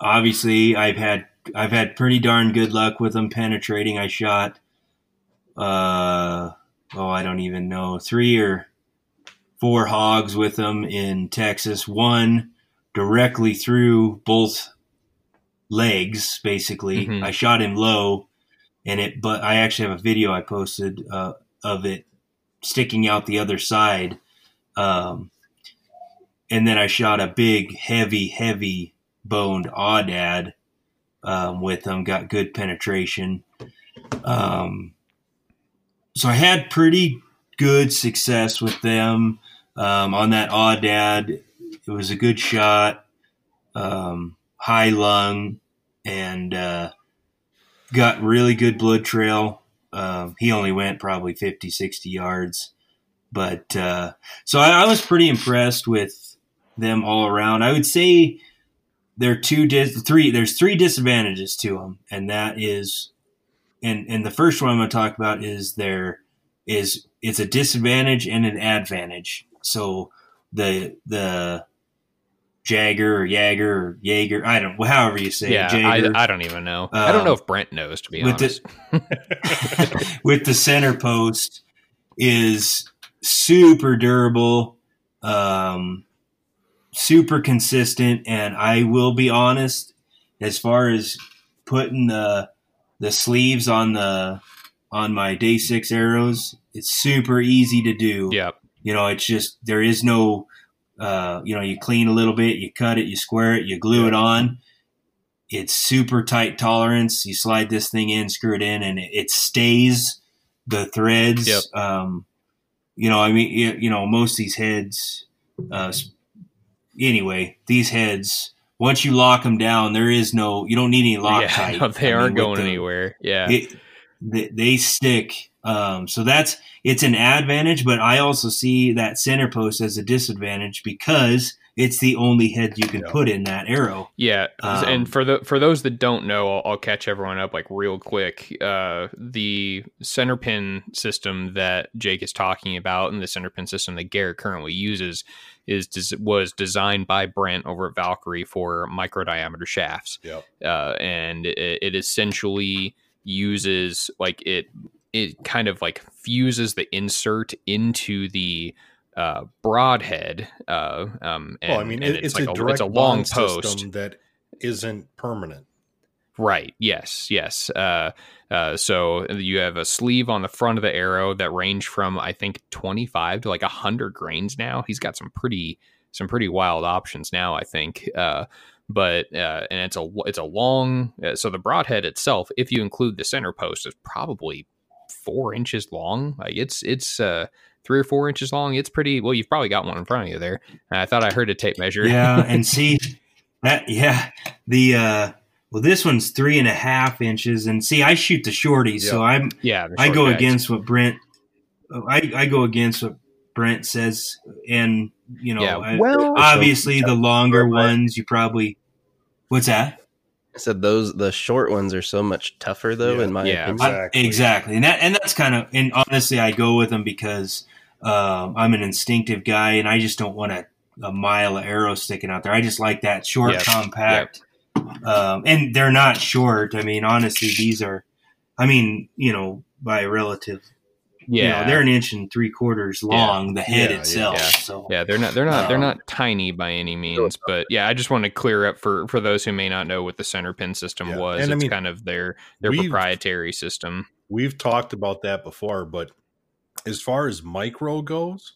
obviously, I've had I've had pretty darn good luck with them penetrating. I shot, uh, oh, I don't even know, three or four hogs with them in Texas. One directly through both legs, basically. Mhm. I shot him low, and it. But I actually have a video I posted uh, of it sticking out the other side. Um, and then I shot a big, heavy, heavy boned aoudad um, with them. Got good penetration. Um, so I had pretty good success with them um, on that aoudad. It was a good shot, um, high lung, and uh, got really good blood trail. Um, he only went probably 50, 60 yards. But uh, so I, I was pretty impressed with them all around. I would say there are two dis- three there's three disadvantages to them, and that is, and and the first one I'm going to talk about is there is it's a disadvantage and an advantage. So the the Jagger or Jagger or Jaeger, I don't, however you say yeah, it, I, I don't even know. I don't know if Brent knows, to be with honest. with the center post is super durable, um, super consistent, and I will be honest, as far as putting the the sleeves on the on my day six arrows, it's super easy to do. Yep. You know, it's just there is no, uh, you know, you clean a little bit, you cut it, you square it, you glue it on. It's super tight tolerance. You slide this thing in, screw it in, and it, it stays the threads. Yep. Um, you know, I mean, you, you know, most of these heads. Uh, anyway, these heads. Once you lock them down, there is no. You don't need any Loctite. yeah, no, they I aren't with going the- anywhere. Yeah. it, they, they stick. Um, so that's it's an advantage, but I also see that center post as a disadvantage because it's the only head you can Yeah. put in that arrow. Yeah, Um, and for the for those that don't know, I'll, I'll catch everyone up like real quick. Uh, the center pin system that Jake is talking about, and the center pin system that Garrett currently uses, is des- was designed by Brent over at Valkyrie for micro diameter shafts, Yep. uh, and it, it essentially uses like it it kind of like fuses the insert into the uh, broadhead. Uh, um, and, well, I mean, and it, it's, like a a, direct it's a long post. system that isn't permanent. Right. Yes. Yes. Uh, uh, so you have a sleeve on the front of the arrow that range from I think 25 to like 100 grains now. He's got some pretty some pretty wild options now. I think. Uh, but uh, and it's a it's a long. Uh, so the broadhead itself, if you include the center post, is probably four inches long. Like it's it's uh, three or four inches long. It's pretty. Well, you've probably got one in front of you there. I thought I heard a tape measure. Yeah, and see that. Yeah, the uh, well, this one's three and a half inches, and see, I shoot the shorties, so I'm yeah. I go guys. against what Brent. I, I go against what Brent says, and you know, Yeah, I- well- obviously the longer ones, you probably. What's that? I said those the short ones are so much tougher though, Yeah. in my Yeah. opinion. I- Exactly. exactly, and that and that's kind of and honestly, I go with them because um, I'm an instinctive guy, and I just don't want a, a mile of arrow sticking out there. I just like that short, Yep. compact, um, and they're not short. I mean, honestly, these are, I mean, you know, by relative, Yeah. you know, they're an inch and three quarters long. The head Yeah, yeah, itself, yeah. so Yeah, they're not they're not they're Um, not tiny by any means, but yeah, I just want to clear up for for those who may not know what the center pin system Yeah, was. and I it's mean, kind of their their proprietary system. We've talked about that before, but as far as micro goes,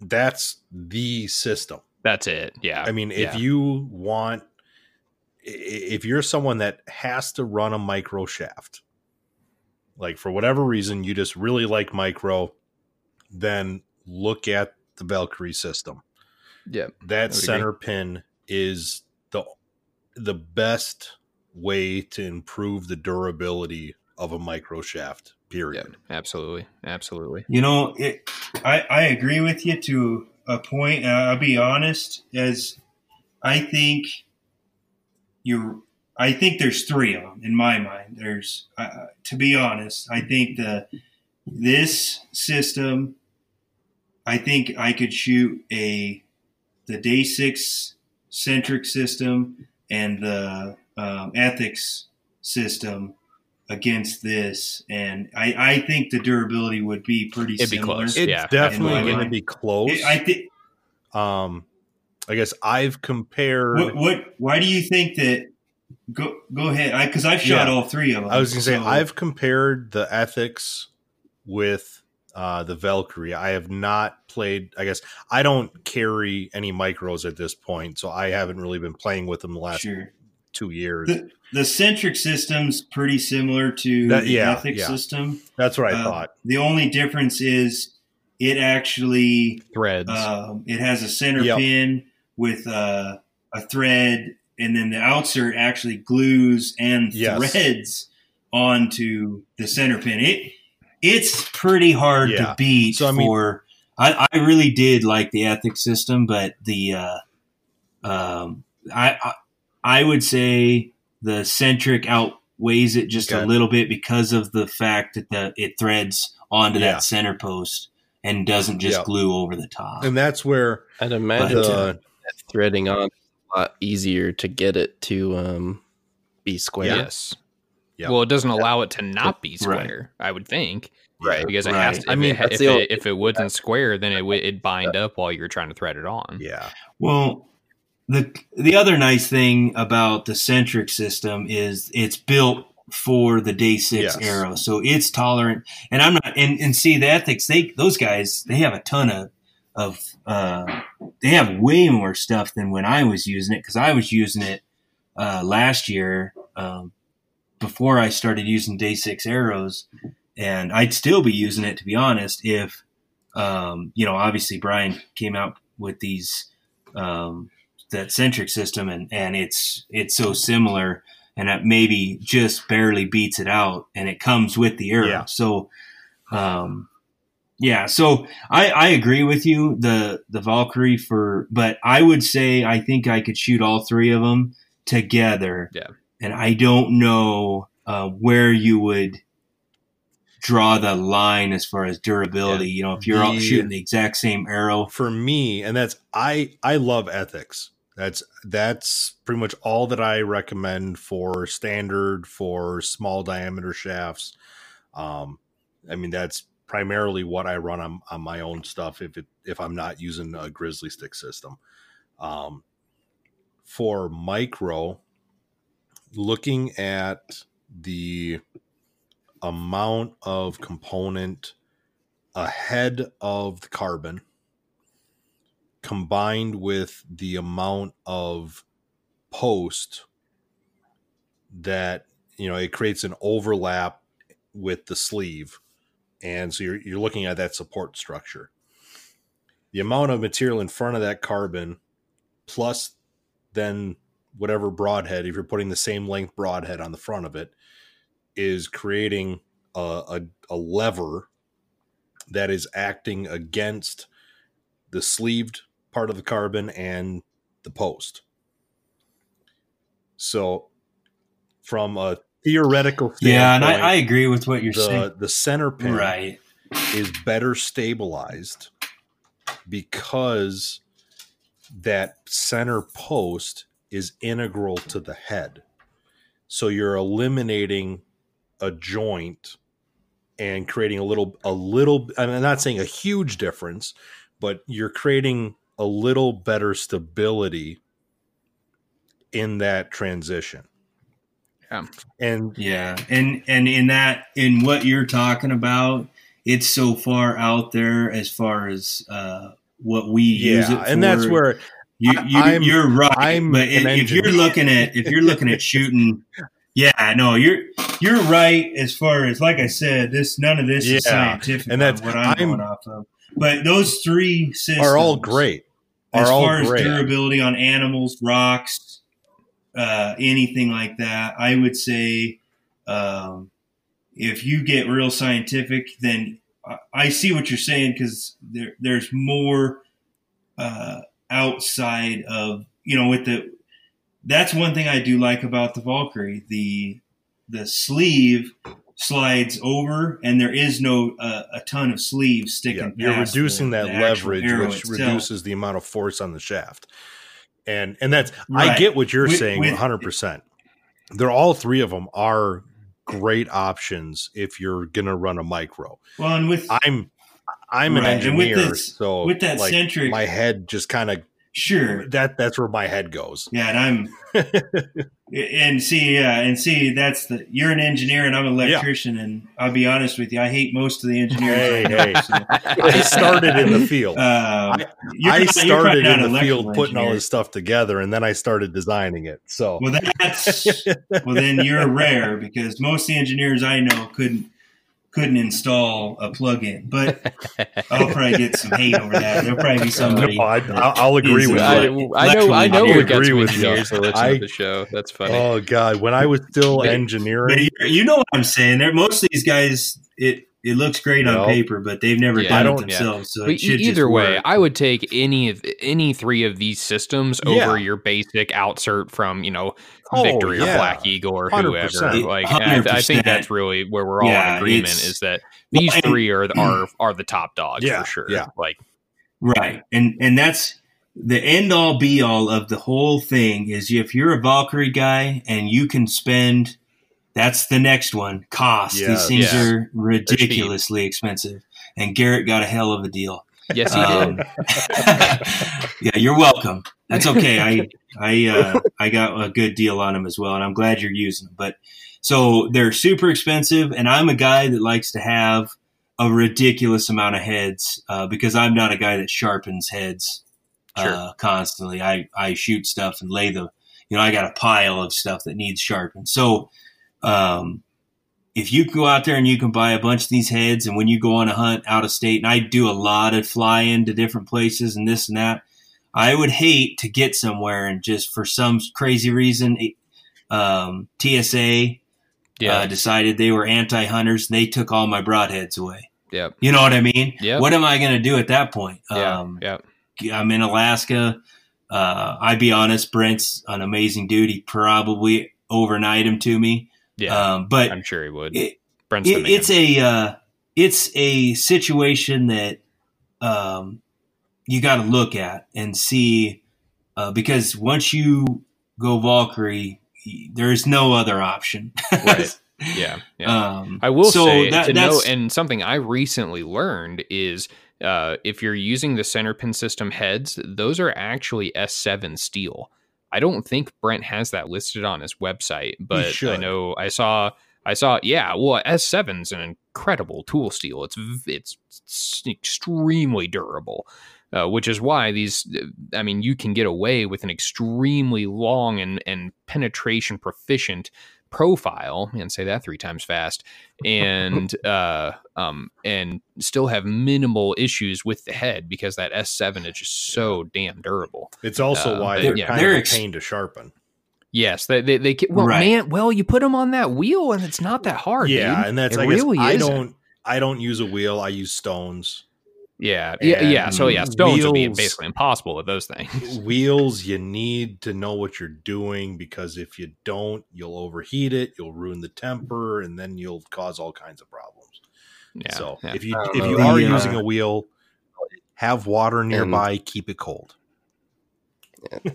that's the system. That's it. Yeah. I mean, if yeah. you want, i- if you're someone that has to run a micro shaft, like for whatever reason, you just really like micro, then look at the Valkyrie system. yeah. That would center pin is the the best way to improve the durability of a micro shaft. Yeah, Period. absolutely. Absolutely. you know, it, I I agree with you to a point. and I'll be honest, as I think you're I think there's three of them in my mind. There's, uh, to be honest, I think the this system. I think I could shoot a the day six centric system and the um, ethics system against this, and I, I think the durability would be pretty It'd be similar. close. It's Yeah. definitely going to be close. It- I think. um, I guess I've compared. What, what? Why do you think that? Go go ahead, because I've shot Yeah. all three of them. I was going to say I've compared the ethics with uh, the Valkyrie. I have not played. I guess I don't carry any micros at this point, so I haven't really been playing with them the last sure. two years. The, the centric system's pretty similar to That- the yeah, ethics yeah. system. That's what I Uh, thought. The only difference is it actually Threads. um, it has a center Yep. pin with uh, a thread, and then the outsert actually glues and Yes. threads onto the center pin. It it's pretty hard Yeah. to beat. So, I mean- for I, I really did like the ethics system, but the uh, um, I, I I would say the centric outweighs it just Okay. a little bit because of the fact that the it threads onto Yeah. that center post and doesn't just Yeah. glue over the top. And that's where I'd imagine But, the that threading on a lot easier to get it to um, be square. Yes. Yeah. Well, it doesn't allow it to not be Right. square. I would think Right. because it has to. I I mean, mean, if, that's it, if it wasn't square, then it would it'd bind up while you're trying to thread it on. yeah. Well, the the other nice thing about the centric system is it's built for the day six Yes. arrow, so it's tolerant. And I'm not and, and see the ethics. They those guys they have a ton of of uh, they have way more stuff than when I was using it because I was using it uh, last year um, before I started using day six arrows, and I'd still be using it to be honest if um, you know obviously Brian came out with these um, that centric system and and it's it's so similar and that maybe just barely beats it out and it comes with the arrow Yeah. so um yeah so i i agree with you the the valkyrie for but i would say i think i could shoot all three of them together. Yeah. and i don't know uh, where you would draw the line as far as durability you know if you're all shooting the exact same arrow. For me and that's i i love ethics. That's that's pretty much all that i recommend for standard for small diameter shafts. Um i mean that's primarily what i run on, on my own stuff if it if i'm not using a Grizzly Stik system. Um for micro looking at the amount of component ahead of the carbon combined with the amount of post that you know it creates an overlap with the sleeve and so you're, you're looking at that support structure the amount of material in front of that carbon plus then whatever broadhead if you're putting the same length broadhead on the front of it is creating a, a, a lever that is acting against the sleeved part of the carbon and the post. So, from a theoretical yeah and I, I agree with what you're saying the, the center pin right is better stabilized because that center post is integral to the head. So you're eliminating a joint and creating a little a little I'm not saying a huge difference, but you're creating a little better stability in that transition. Yeah. And Yeah, and and in that in what you're talking about, it's so far out there as far as uh, what we use it for. and that's where you, you I'm, you're right. I'm but if, if you're looking at if you're looking at shooting, yeah, no, you're you're right as far as like I said, this none of this is scientific, and that's- what I'm, I'm- going off of. But those three systems are all great. as Are all far as durability on animals, rocks, uh, anything like that, I would say um, if you get real scientific, then I- I see what you're saying because there, there's more uh, outside of you know with the that's one thing I do like about the Valkyrie. The the sleeve slides over, and there is no uh, a ton of sleeve sticking. Yeah, you're reducing that leverage, which itself. reduces the amount of force on the shaft. And and that's I get what you're With- saying with- 100. percent They're all three of them are great options if you're gonna run a micro. Well, and with I'm I'm an Right, with engineer, this- so with that like, centric- my head just kind of sure, that that's where my head goes. yeah, and I'm and see, yeah, and see, that's the you're an engineer and I'm an electrician, and I'll be honest with you, I hate most of the engineers. Hey, hey. so, I started in the field. Uh, you're I not- you're probably started in the field putting all this stuff together, and then I started designing it. So Well, that's well. Then you're rare because most of the engineers I know couldn't couldn't install a plug-in. But I'll probably get some hate over that. There'll probably be somebody. No, I, I'll, I'll agree with uh, a- I, you. I know. I know. I We got agree some with you. engineers that listen I- to the show. That's funny. Oh God, when I was still But- but engineering, you, you know what I'm saying? There, most of these guys, it it looks great Well, on paper, but they've never Yeah, done I it don't- themselves. So it should either just way, work. I would take any of any three of these systems Yeah. over your basic outsert from you know Oh, Victory or. Black Eagle or 100%. whoever. Like I, I think that's really where we're all Yeah, in agreement is that Well, these and- three are are are the top dogs Yeah, for sure. yeah. Like Right. And and that's the end all be all of the whole thing is if you're a Valkyrie guy and you can spend that's the next one. Cost. Yes. These things Yeah. are ridiculously expensive. And Garrett got a hell of a deal. yes, he Um, did. yeah, you're welcome. That's okay. I I uh, I got a good deal on them as well, and I'm glad you're using them. But so they're super expensive, and I'm a guy that likes to have a ridiculous amount of heads uh, because I'm not a guy that sharpens heads uh, Sure. constantly. I I shoot stuff and lay the you know I got a pile of stuff that needs sharpened. So um, if you go out there and you can buy a bunch of these heads, and when you go on a hunt out of state, and I do a lot of fly in to different places and this and that, I would hate to get somewhere and just for some crazy reason, um, TSA Yeah. uh, decided they were anti hunters and they took all my broadheads away. Yep. You know what I mean? Yep. What am I going to do at that point? Yeah. Um, yeah. I'm in Alaska. Uh, I'd be honest, Brent's an amazing dude. He probably overnight him to me. Yeah. Um, but I'm sure he would. it, Brent's it, it's a uh, it's a situation that um, you got to look at and see uh, because once you go Valkyrie, there is no other option. Right. yeah. Yeah. um, I will so say that- to know, and something I recently learned is uh, if you're using the center pin system heads, those are actually S7 steel. I don't think Brent has that listed on his website, but I know I saw. I saw, yeah. Well, S7's an incredible tool steel. It's v- it's, extremely durable, uh, which is why these. I mean, you can get away with an extremely long and and penetration proficient profile and say that three times fast and uh um and still have minimal issues with the head because that S7 is just so damn durable. it's also Uh, why but they're yeah. kind They're of a ex- pain to sharpen. Yes, they they, they ca- well Right. man, well you put them on that wheel and it's not that hard. yeah, dude. and that's It I guess really I isn't. don't I don't use a wheel. I use stones. Yeah, yeah, And yeah. So yeah, stones would be basically impossible with those things. Wheels, you need to know what you're doing because if you don't, you'll overheat it, you'll ruin the temper, and then you'll cause all kinds of problems. Yeah, so yeah. if you if know. you are uh, using a wheel, have water nearby, keep it cold.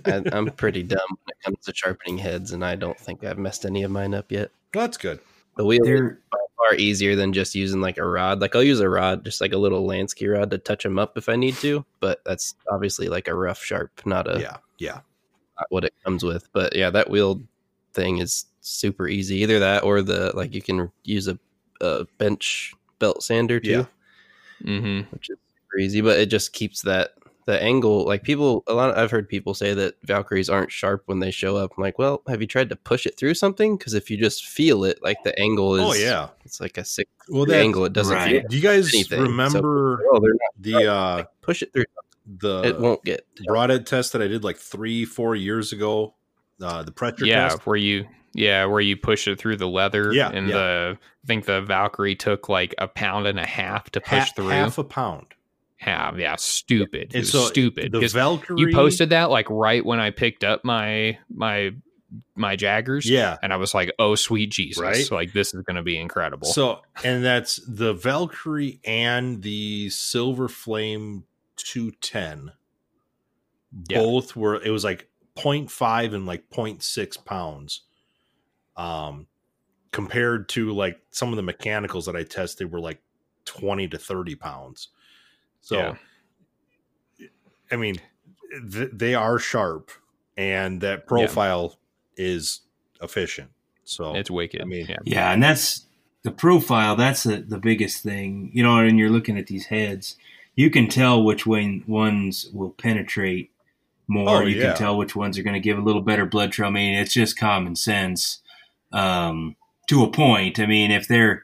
I, I'm pretty dumb when it comes to sharpening heads, and I don't think I've messed any of mine up yet. That's good. The wheel is They're by far easier than just using like a rod. Like I'll use a rod, just like a little Lansky rod to touch them up if I need to. But that's obviously like a rough sharp, not a yeah, yeah. not what it comes with. But yeah, that wheel thing is super easy. Either that or the like you can use a, a bench belt sander too, Yeah. Mm-hmm. which is super easy. But it just keeps that the angle. Like people, a lot. of, I've heard people say that Valkyries aren't sharp when they show up. I'm like, well, have you tried to push it through something? Because if you just feel it, like the angle is, Oh yeah. it's like a six Well, degree that angle. It doesn't Right. feel do you guys anything. Remember oh, they're not the uh like, push it through. the it won't get. broadhead test that I did like three, four years ago? Uh, the pressure Yeah, test. where you yeah where you push it through the leather. Yeah, and yeah. the I think the Valkyrie took like a pound and a half to push Ha- through. half a pound. Yeah, yeah, stupid. It And so stupid. The Valkyrie. you posted that like right when I picked up my my my Jaggers. Yeah. And I was like, oh sweet Jesus. Right? Like this is gonna be incredible. So, and that's the Valkyrie and the Silver Flame 210. Yeah. Both were, it was like 0.5 and like 0.6 pounds. Um, compared to like some of the mechanicals that I tested were like 20 to 30 pounds. So, Yeah. I mean, th- they are sharp and that profile is efficient. So, it's wicked. I mean, yeah. Yeah, and that's the profile. That's the, the biggest thing. You know, and you're looking at these heads, you can tell which way ones will penetrate more. Oh, you yeah. can tell which ones are going to give a little better blood trail. I mean, it's just common sense um, to a point. I mean, if they're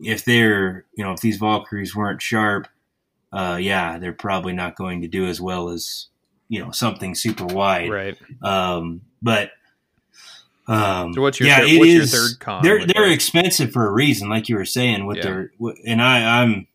if they're you know if these Valkyries weren't sharp, uh, yeah, they're probably not going to do as well as you know something super wide. Right. Um, but um, So what's your yeah, third- it what's your third con They're they're that? expensive for a reason, like you were saying with Yeah. their. And I I'm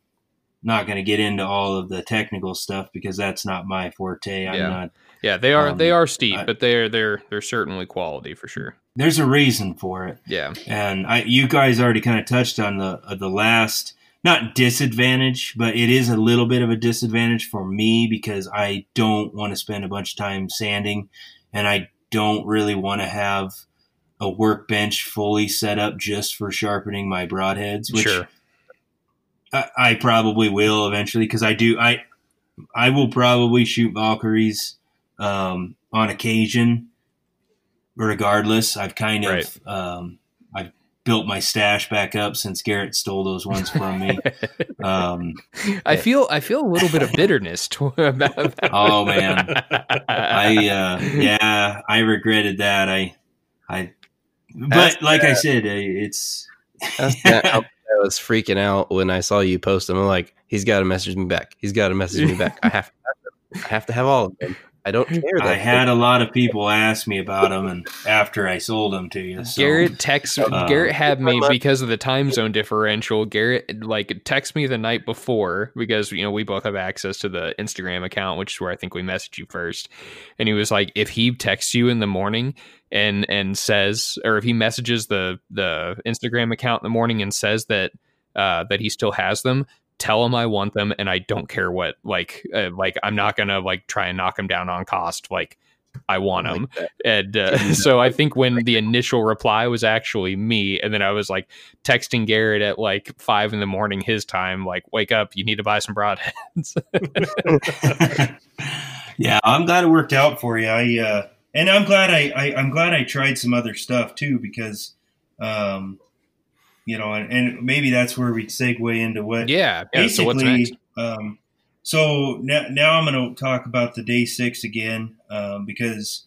not going to get into all of the technical stuff because that's not my forte. I'm Yeah. not. Yeah, they are Um, they are steep, I- but they're they're they're certainly quality for sure. There's a reason for it, Yeah. and I you guys already kind of touched on the uh, the last not disadvantage, but it is a little bit of a disadvantage for me because I don't want to spend a bunch of time sanding, and I don't really want to have a workbench fully set up just for sharpening my broadheads. Which sure. I, I probably will eventually because I do. I I will probably shoot Valkyries um, on occasion. Regardless, I've kind of Right. um, built my stash back up since Garrett stole those ones from me. um, I feel I feel a little bit of bitterness to, about that. Oh, man. I uh, yeah, I regretted that. I I, but That's like I said, uh, it's I was freaking out when I saw you post them. I'm like, he's got to message me back. He's got to message me back. I have, to I have to have all of them. I don't care. That I had a lot of people ask me about them, and after I sold them to you, so. Garrett text Uh, Garrett had me because of the time zone differential. Garrett like text me the night before because you know we both have access to the Instagram account, which is where I think we messaged you first. And he was like, if he texts you in the morning and and says, or if he messages the the Instagram account in the morning and says that uh, that he still has them, tell them I want them, and I don't care what like uh, like I'm not gonna like try and knock them down on cost. Like I want them. Like. And uh, so I think when the initial reply was actually me, and then I was like texting Garrett at like five in the morning his time, like, wake up, you need to buy some broadheads. yeah, I'm glad it worked out for you. I uh, and I'm glad I, I I'm glad I tried some other stuff too because, um, you know, and, and maybe that's where we segue into what yeah. yeah so what's next? basically. Um, so now, now I'm going to talk about the day six again um, because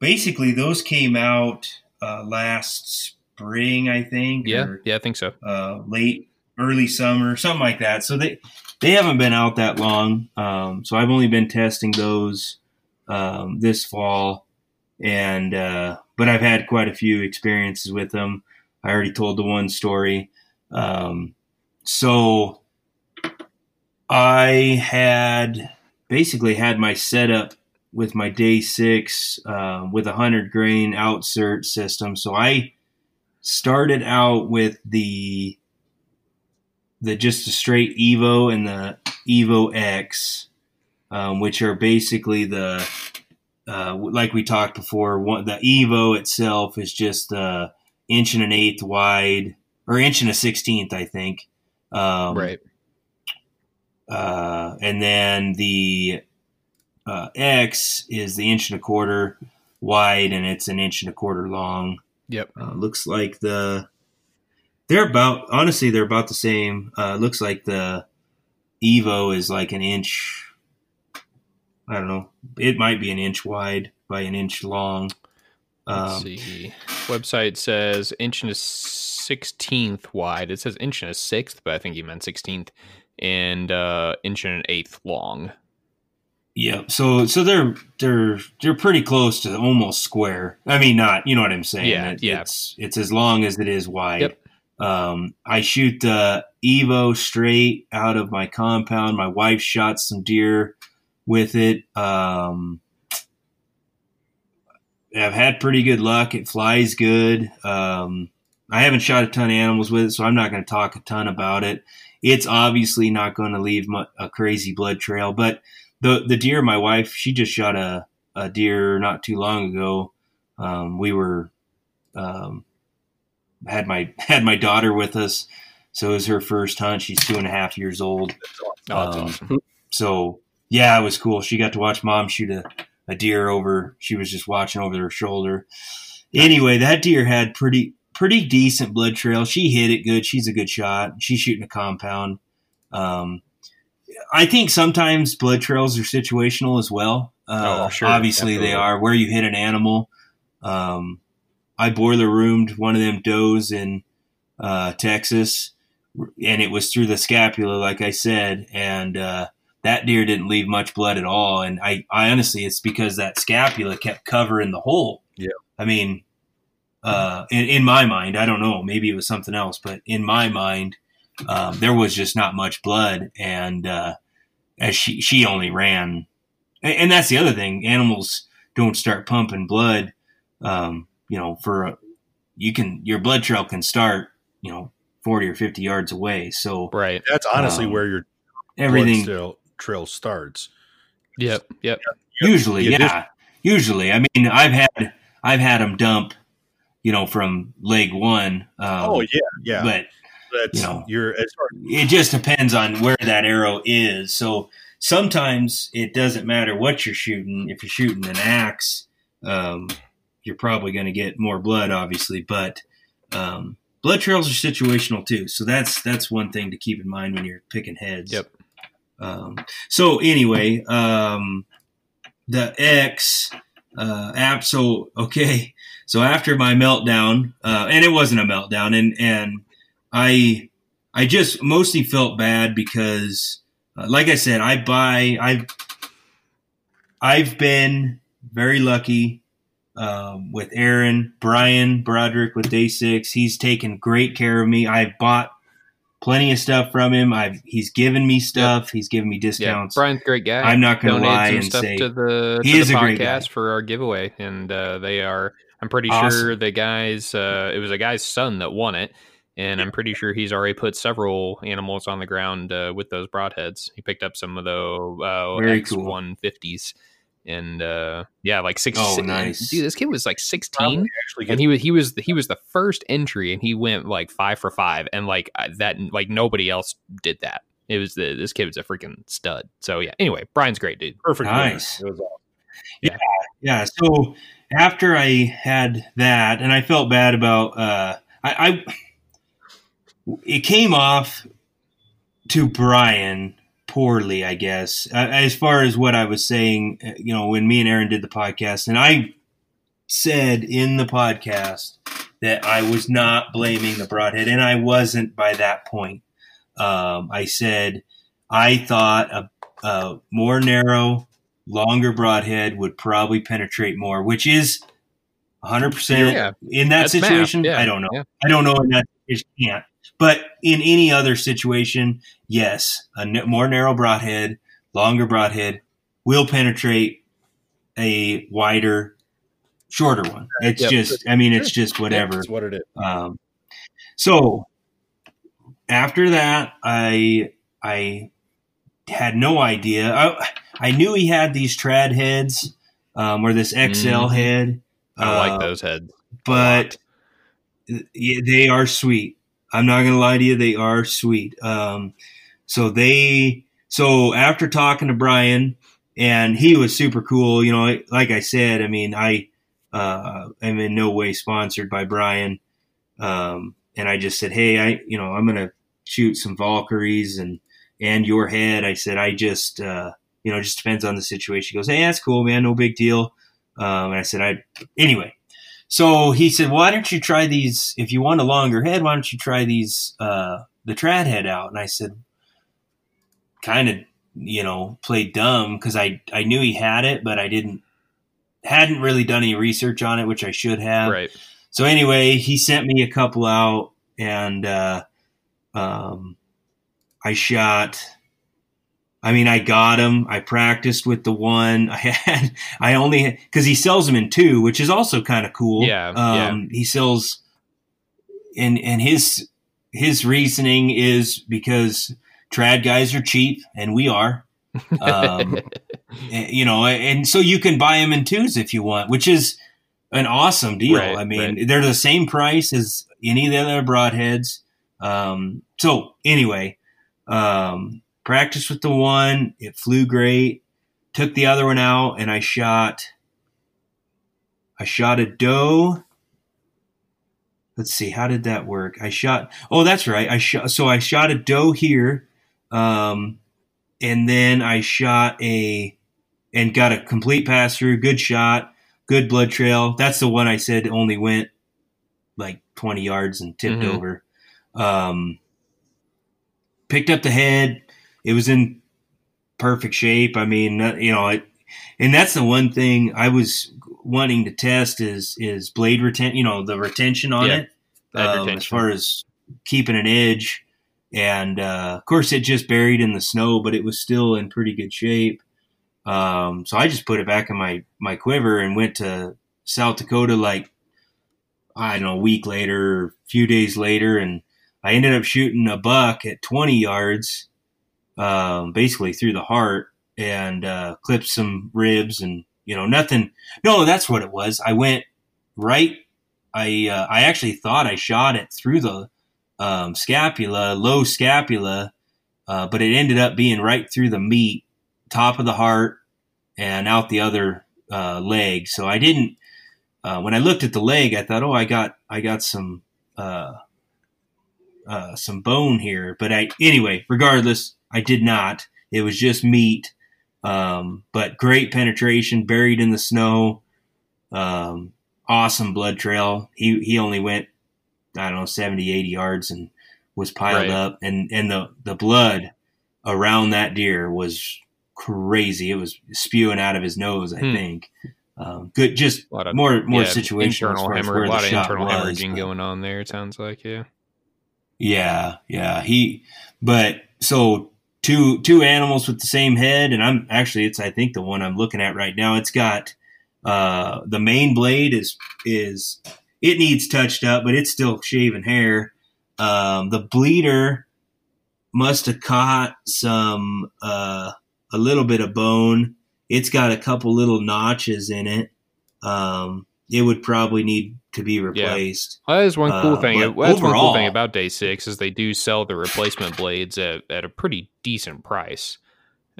basically those came out uh, last spring, I think. Yeah. or, Yeah, I think so. uh, late early summer, something like that. So they they haven't been out that long. Um, so I've only been testing those um, this fall, and uh, but I've had quite a few experiences with them. I already told the one story. Um, so I had basically had my setup with my day six uh, with a hundred grain outsert system. So I started out with the the just the straight Evo and the Evo X, um, which are basically the uh, like we talked before. One, the Evo itself is just uh, inch and an eighth wide, or inch and a sixteenth, I think. Um, right. uh, and then the uh, X is the inch and a quarter wide, and it's an inch and a quarter long. Yep. Uh, looks like the they're about honestly they're about the same. Uh, looks like the Evo is like an inch. I don't know. It might be an inch wide by an inch long. Let's Um, see. Website says inch and a sixteenth wide. It says inch and a sixth, but I think he meant sixteenth, and uh, inch and an eighth long. Yeah, so so they're they're they're pretty close to almost square. I mean, not you know what I'm saying. Yeah, It- yeah. It's it's as long as it is wide. Yep. Um, I shoot the Evo straight out of my compound. My wife shot some deer with it. Um, I've had pretty good luck. It flies good. Um, I haven't shot a ton of animals with it, so I'm not going to talk a ton about it. It's obviously not going to leave a crazy blood trail, but the the deer, my wife, she just shot a, a deer not too long ago. Um, we were um, had my had my daughter with us, so it was her first hunt. She's two and a half years old. Um. So yeah, it was cool. She got to watch mom shoot a, a deer over. She was just watching over her shoulder. Anyway, that deer had pretty pretty decent blood trail. She hit it good. She's a good shot. She's shooting a compound. Um, I think sometimes blood trails are situational as well. Uh, oh, sure. Obviously, Absolutely. they are where you hit an animal. Um, I boiler roomed one of them does in uh, Texas, and it was through the scapula, like I said, and uh, that deer didn't leave much blood at all. And I, I honestly, it's because that scapula kept covering the hole. Yeah. I mean, uh, in, in my mind, I don't know, maybe it was something else, but in my mind, um, there was just not much blood, and uh, as she she only ran, and, and, that's the other thing. Animals don't start pumping blood, um, you know, for you can your blood trail can start, you know, forty or fifty yards away. So right, that's honestly um, where your everything trail, trail starts. Yep, yep. Usually, yeah. Usually, I mean, I've had I've had them dump, you know, from leg one. Um, oh yeah, yeah. But that's you know, you're as far it just depends on where that arrow is. So sometimes it doesn't matter what you're shooting. If you're shooting an axe, um, you're probably going to get more blood, obviously, but um, blood trails are situational too. So that's that's one thing to keep in mind when you're picking heads. Yep. Um, so anyway, um, the X uh, app. So okay, so after my meltdown, uh, and it wasn't a meltdown, and and I I just mostly felt bad because, uh, like I said, I buy I've I've been very lucky um, with Aaron, Brian Broderick with Day Six. He's taken great care of me. I've bought plenty of stuff from him. I've he's given me stuff. Yep. He's given me discounts. Yeah, Brian's a great guy. I'm not going to lie and say to the, he to is the podcast for our giveaway, and uh, they are. I'm pretty awesome. sure the guys. Uh, it was a guy's son that won it, and I'm pretty sure he's already put several animals on the ground uh, with those broadheads. He picked up some of the uh, X one fifties, and uh, yeah, like six. Oh, nice, dude! This kid was like sixteen, and he was he was he was the first entry, and he went like five for five, and like that, like nobody else did that. It was the this kid was a freaking stud. So yeah. Anyway, Brian's great, dude. Perfect. Nice. Awesome. Yeah, yeah. So after I had that, and I felt bad about, uh, I, I it came off to Brian poorly, I guess, uh, as far as what I was saying. Uh, you know, when me and Aaron did the podcast, and I said in the podcast that I was not blaming the broadhead, and I wasn't by that point. Um, I said I thought a, a more narrow, longer broadhead would probably penetrate more, which is 100% yeah. in that That's situation. Yeah. I don't know. Yeah. I don't know in that it can't. But in any other situation, yes, a more narrow broadhead, longer broadhead will penetrate a wider, shorter one. It's yep. just, I mean, it's just whatever. That's what it is. Um, so after that, I I had no idea. I, I knew he had these trad heads, um, or this XL mm. head. I uh, like those heads, but they are sweet. I'm not gonna lie to you, they are sweet. Um, so they, so after talking to Brian, and he was super cool. You know, like I said, I mean, I uh, am in no way sponsored by Brian, um, and I just said, hey, I, you know, I'm gonna shoot some Valkyries and and your head. I said, I just, uh, you know, just depends on the situation. He goes, hey, that's cool, man, no big deal. Um, and I said, I anyway. So he said, "Why don't you try these? If you want a longer head, why don't you try these uh, the trad head out?" And I said, kind of, you know, played dumb because I I knew he had it, but I didn't hadn't really done any research on it, which I should have. Right. So anyway, he sent me a couple out, and uh, um, I shot. I mean, I got him. I practiced with the one I had. I only because he sells them in two, which is also kind of cool. Yeah, um, He sells, and and his his reasoning is because trad guys are cheap, and we are. Um, you know, and so you can buy them in twos if you want, which is an awesome deal. Right, I mean, right. they're the same price as any of the other broadheads. Um, so anyway, um, practiced with the one, it flew great. Took the other one out, and I shot. I shot a doe. Let's see, how did that work? I shot. Oh, that's right. I shot. So I shot a doe here, um, and then I shot a and got a complete pass through. Good shot, good blood trail. That's the one I said only went like 20 yards and tipped Mhm. over. Um, picked up the head. It was in perfect shape. I mean, you know, it, and that's the one thing I was wanting to test is is blade retention. You know, the retention on Yeah, it um, as far as keeping an edge. And uh, of course, it just buried in the snow, but it was still in pretty good shape. Um, so I just put it back in my my quiver and went to South Dakota like I don't know a week later, a few days later, and I ended up shooting a buck at 20 yards, um, basically through the heart, and uh, clipped some ribs and you know nothing. No, that's what it was. I went right. I uh, I actually thought I shot it through the um, scapula, low scapula, uh, but it ended up being right through the meat, top of the heart, and out the other uh, leg. So I didn't. Uh, when I looked at the leg, I thought, oh, I got I got some uh, uh, some bone here. But I anyway, regardless, I did not. It was just meat. Um, but great penetration, buried in the snow. Um, awesome blood trail. He he only went I don't know 70, 80 yards and was piled Right. up, and and the the blood around that deer was crazy. It was spewing out of his nose. I Hmm. think. Um, good, just of more more yeah, situational internal as hemorrh- where a lot of internal was, hemorrhaging but- going on there. It sounds like yeah. yeah, yeah. He, but so two two animals with the same head, and I'm actually it's I think the one I'm looking at right now. It's got uh the main blade is is it needs touched up, but it's still shaving hair. Um, the bleeder must have caught some uh a little bit of bone. It's got a couple little notches in it. Um, it would probably need to be replaced. Well, that is one cool Uh, thing. That's one cool thing about Day Six is they do sell the replacement blades at, at a pretty decent price.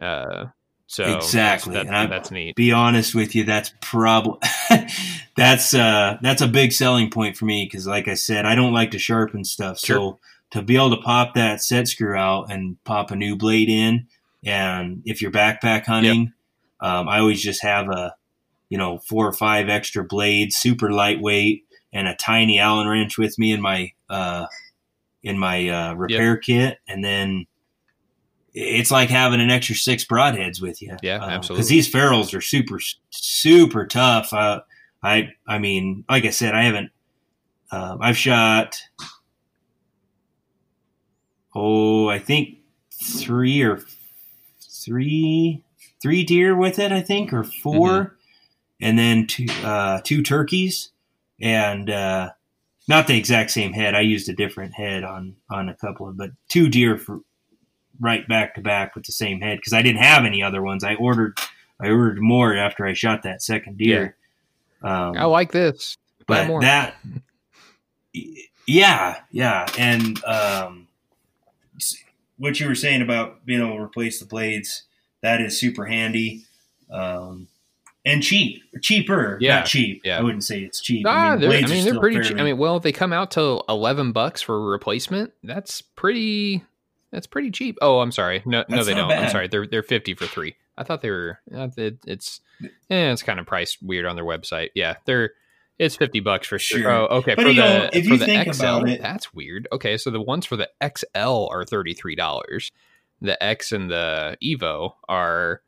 Uh, so that's- Exactly, that- and that's neat. be honest with you, that's probably that's uh that's a big selling point for me because, like I said, I don't like to sharpen stuff. Sure. So to be able to pop that set screw out and pop a new blade in, and if you're backpack hunting, um, I always just have a you know four or five extra blades, super lightweight, and a tiny Allen wrench with me in my uh in my uh, repair kit, and then. It's like having an extra six broadheads with you. Yeah, Because absolutely. these ferrules are super, super tough. Uh, I, I mean, like I said, I haven't. Um, I've shot. Oh, I think three or three, three deer with it. I think or 4 and then two, uh, two turkeys, and uh, not the exact same head. I used a different head on on a couple of, but two deer for right back to back with the same head because I didn't have any other ones. I ordered I ordered more after I shot that second deer. Um, I like this. But more. that, yeah, yeah, and um, what you were saying about being able to replace the blades, that is super handy, um, and cheap, cheaper, Yeah, not cheap. yeah. I wouldn't say it's cheap. Ah, they're, I mean, they're pretty. cheap. I mean, well, if they come out to eleven bucks for a replacement, that's pretty. That's pretty cheap. Oh, I'm sorry. No, no, they don't. I'm sorry. They're they're fifty for three. I thought they were. It, it's yeah, it's kind of priced weird on their website. Yeah, they're it's fifty bucks for sure. Sure. Oh, okay. But, for you the know, if for you the think XL, about it- that's weird. Okay, so the ones for the XL are thirty three dollars. The X and the Evo are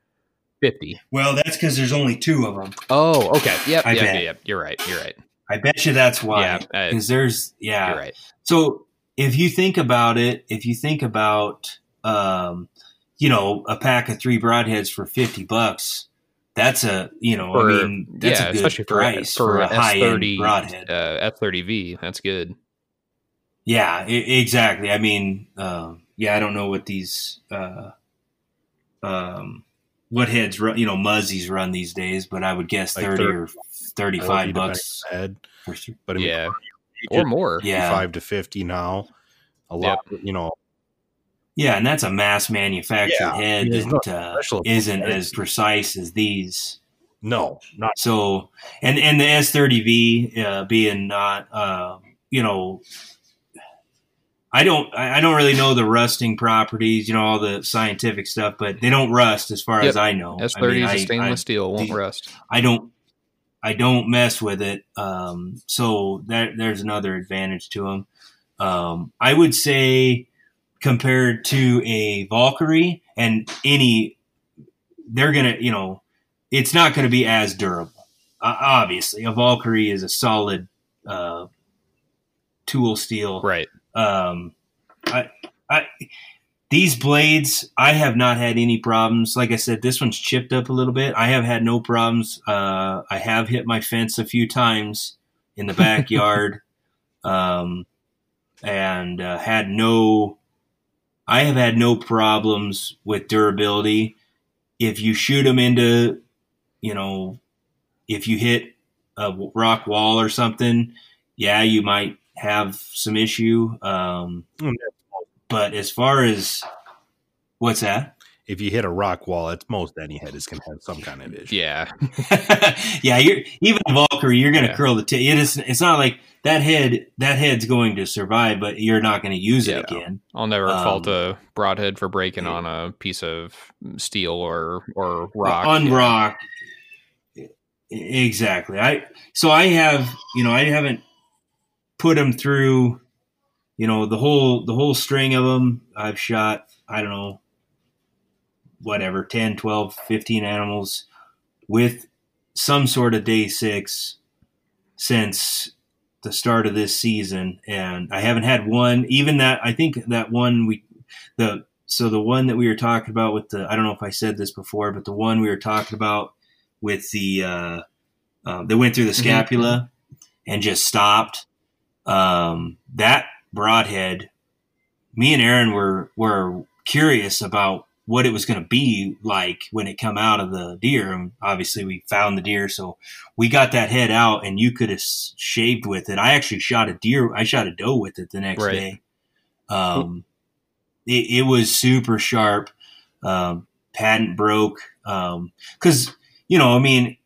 fifty. well, that's because there's only two of them. Oh, okay. Yep. I Yep. bet. Yep. You're right. You're right. I bet you that's why. Yeah, uh, Because there's yeah. You're right. So if you think about it, if you think about, um, you know, a pack of three broadheads for 50 bucks, that's a, you know, For- I mean, that's yeah, a good for, price for, for, a a high end S30 broadhead. uh, S30V. That's good. Yeah, e- exactly. I mean, um, yeah, I don't know what these, uh, um, what heads run, you know, muzzies run these days, but I would guess Like 30 30 or 35 bucks. head. For sure. But I mean, Yeah, or more. Yeah. five to fifty now. A lot, you know. Yeah, and that's a mass manufactured Yeah, head there's that uh, special isn't as precise as these. No, not So, and and the S30V uh, being not, uh, you know, I don't I don't really know the rusting properties, you know, all the scientific stuff, but they don't rust as far Yep. as I know. S30 I mean, is a stainless I- steel, won't rust. I don't I don't mess with it. Um, so that there's another advantage to them. Um, I would say compared to a Valkyrie and any, they're gonna you know, it's not going to be as durable. Uh, obviously, a Valkyrie is a solid uh, tool steel Right. Um, I, I, these blades, I have not had any problems. Like I said, this one's chipped up a little bit. I have had no problems. Uh, I have hit my fence a few times in the backyard, um, and uh, had no. I have had no problems with durability. If you shoot them into, you know, if you hit a rock wall or something, yeah, you might have some issue. Um, Mm. but as far as what's that? if you hit a rock wall, it's most any head is going to have some kind of issue. Yeah. yeah, you're even a Valkyrie, you're going to Yeah. curl the tip. It is. It's not like that head. That head's going to survive, but you're not going to use it again. I'll never Um, fault a broadhead for breaking yeah. on a piece of steel or or rock. on rock. Exactly. I so I have you know I haven't put them through you know the whole the whole string of them. I've shot I don't know whatever 10 12 15 animals with some sort of day 6 since the start of this season and I haven't had one even that I think that one we the so the one that we were talking about with the I don't know if I said this before, but the one we were talking about with the uh, uh, that went through the scapula and just stopped. Um, that broadhead, me and Aaron were were curious about what it was going to be like when it come out of the deer. And obviously, we found the deer, so we got that head out, and you could have shaved with it. I actually shot a deer. I shot a doe with it the next Right. day. Um, it, it was super sharp. Um, patent broke. Um, cause you know, I mean,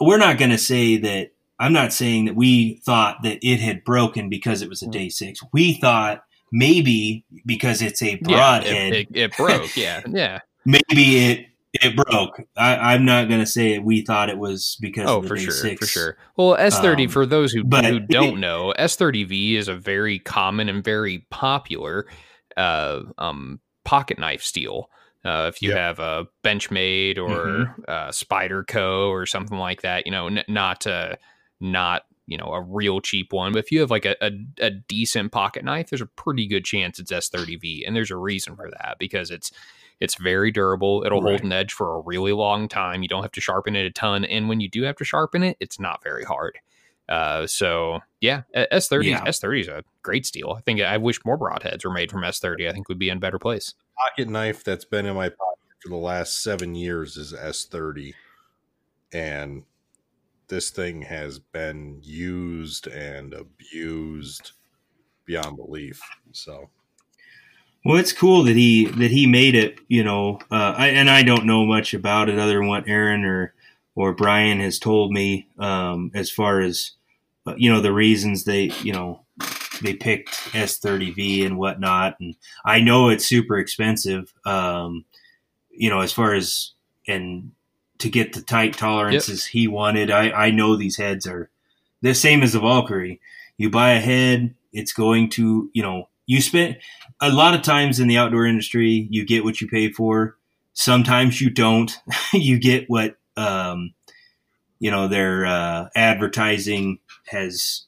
we're not going to say that. I'm not saying that we thought that it had broken because it was a day six. We thought maybe because it's a Yeah, broadhead, it, it, it broke. Yeah, yeah. maybe it it broke. I, I'm not going to say it. We thought it was because Oh, of the for day sure, six. for sure. Well, S30 Um, for those who, but- who don't know, S30V is a very common and very popular uh, um, pocket knife steel. Uh, if you Yep. have a Benchmade or Mm-hmm. uh, Spyderco or something like that, you know, n- not uh, not you know a real cheap one, but if you have like a, a, a decent pocket knife, there's a pretty good chance it's S30V, and there's a reason for that because it's it's very durable. It'll hold an edge for a really long time. You don't have to sharpen it a ton, and when you do have to sharpen it, it's not very hard. Uh, so yeah, S thirty Yeah. S thirty is a great steel. I think I wish more broadheads were made from S thirty. I think we'd be in a better place. Pocket knife that's been in my pocket for the last seven years is S30, and this thing has been used and abused beyond belief. So Well, it's cool that he that he made it. You know, uh, I, and I don't know much about it other than what Aaron or or Brian has told me um, as far as uh, you know the reasons they you know they picked S30V and whatnot. And I know it's super expensive. Um, you know, as far as and to get the tight tolerances he wanted, I I know these heads are the same as the Valkyrie. You buy a head, it's going to you know you spend a lot of times in the outdoor industry, you get what you pay for. Sometimes you don't. you get what um, you know their uh, advertising has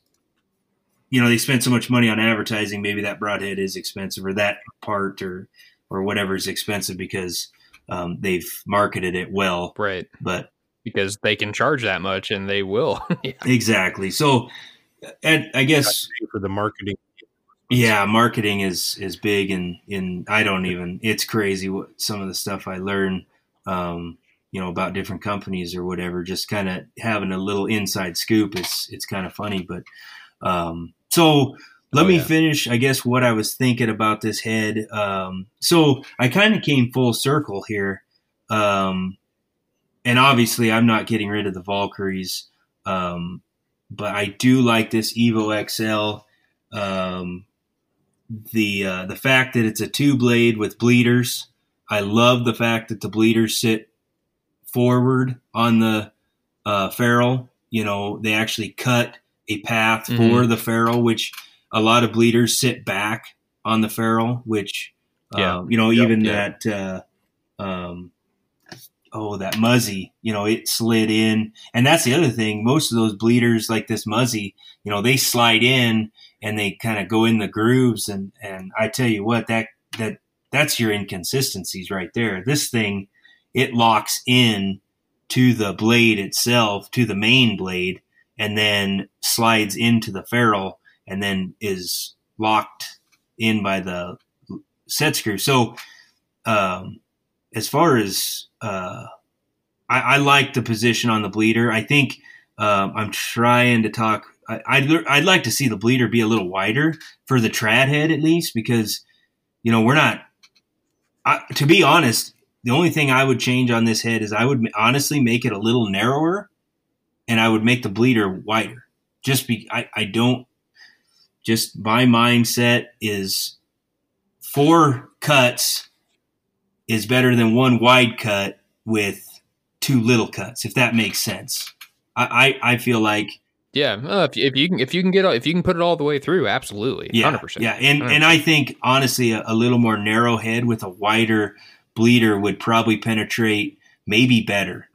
you know they spend so much money on advertising. Maybe that broadhead is expensive, or that part, or or whatever is expensive because um, they've marketed it well. Right. But because they can charge that much and they will. yeah. Exactly. So, and I guess for the marketing. Yeah, marketing is is big, and in I don't even. It's crazy what some of the stuff I learn, um, you know, about different companies or whatever. Just kind of having a little inside scoop. It's it's kind of funny, but um, so let Oh, me yeah. finish. I guess what I was thinking about this head. Um, so I kind of came full circle here, um, and obviously I'm not getting rid of the Valkyries, um, but I do like this Evo XL. Um, the uh, the fact that it's a two blade with bleeders. I love the fact that the bleeders sit forward on the uh, ferrule. You know, they actually cut a path for Mhm. the ferrule, which a lot of bleeders sit back on the ferrule, which Yeah. uh, you know, Yep. even Yeah. that uh, um, oh that muzzy, you know, it slid in, and that's the other thing. Most of those bleeders, like this muzzy, you know, they slide in and they kind of go in the grooves, and and I tell you what, that that that's your inconsistencies right there. This thing, it locks in to the blade itself, to the main blade, and then slides into the ferrule, and then is locked in by the set screw. So, um, as far as uh, I, I like the position on the bleeder. I think um, I'm trying to talk. I'd, I'd like to see the bleeder be a little wider for the trad head at least because you know we're not. I, to be honest, the only thing I would change on this head is I would honestly make it a little narrower, and I would make the bleeder wider. Just be I, I don't. Just my mindset is four cuts is better than one wide cut with two little cuts, if that makes sense. I, I, I feel like Yeah, uh, if, if you can if you can get if you can put it all the way through, absolutely, yeah, hundred percent. yeah, and and I think honestly a, a little more narrow head with a wider bleeder would probably penetrate maybe better.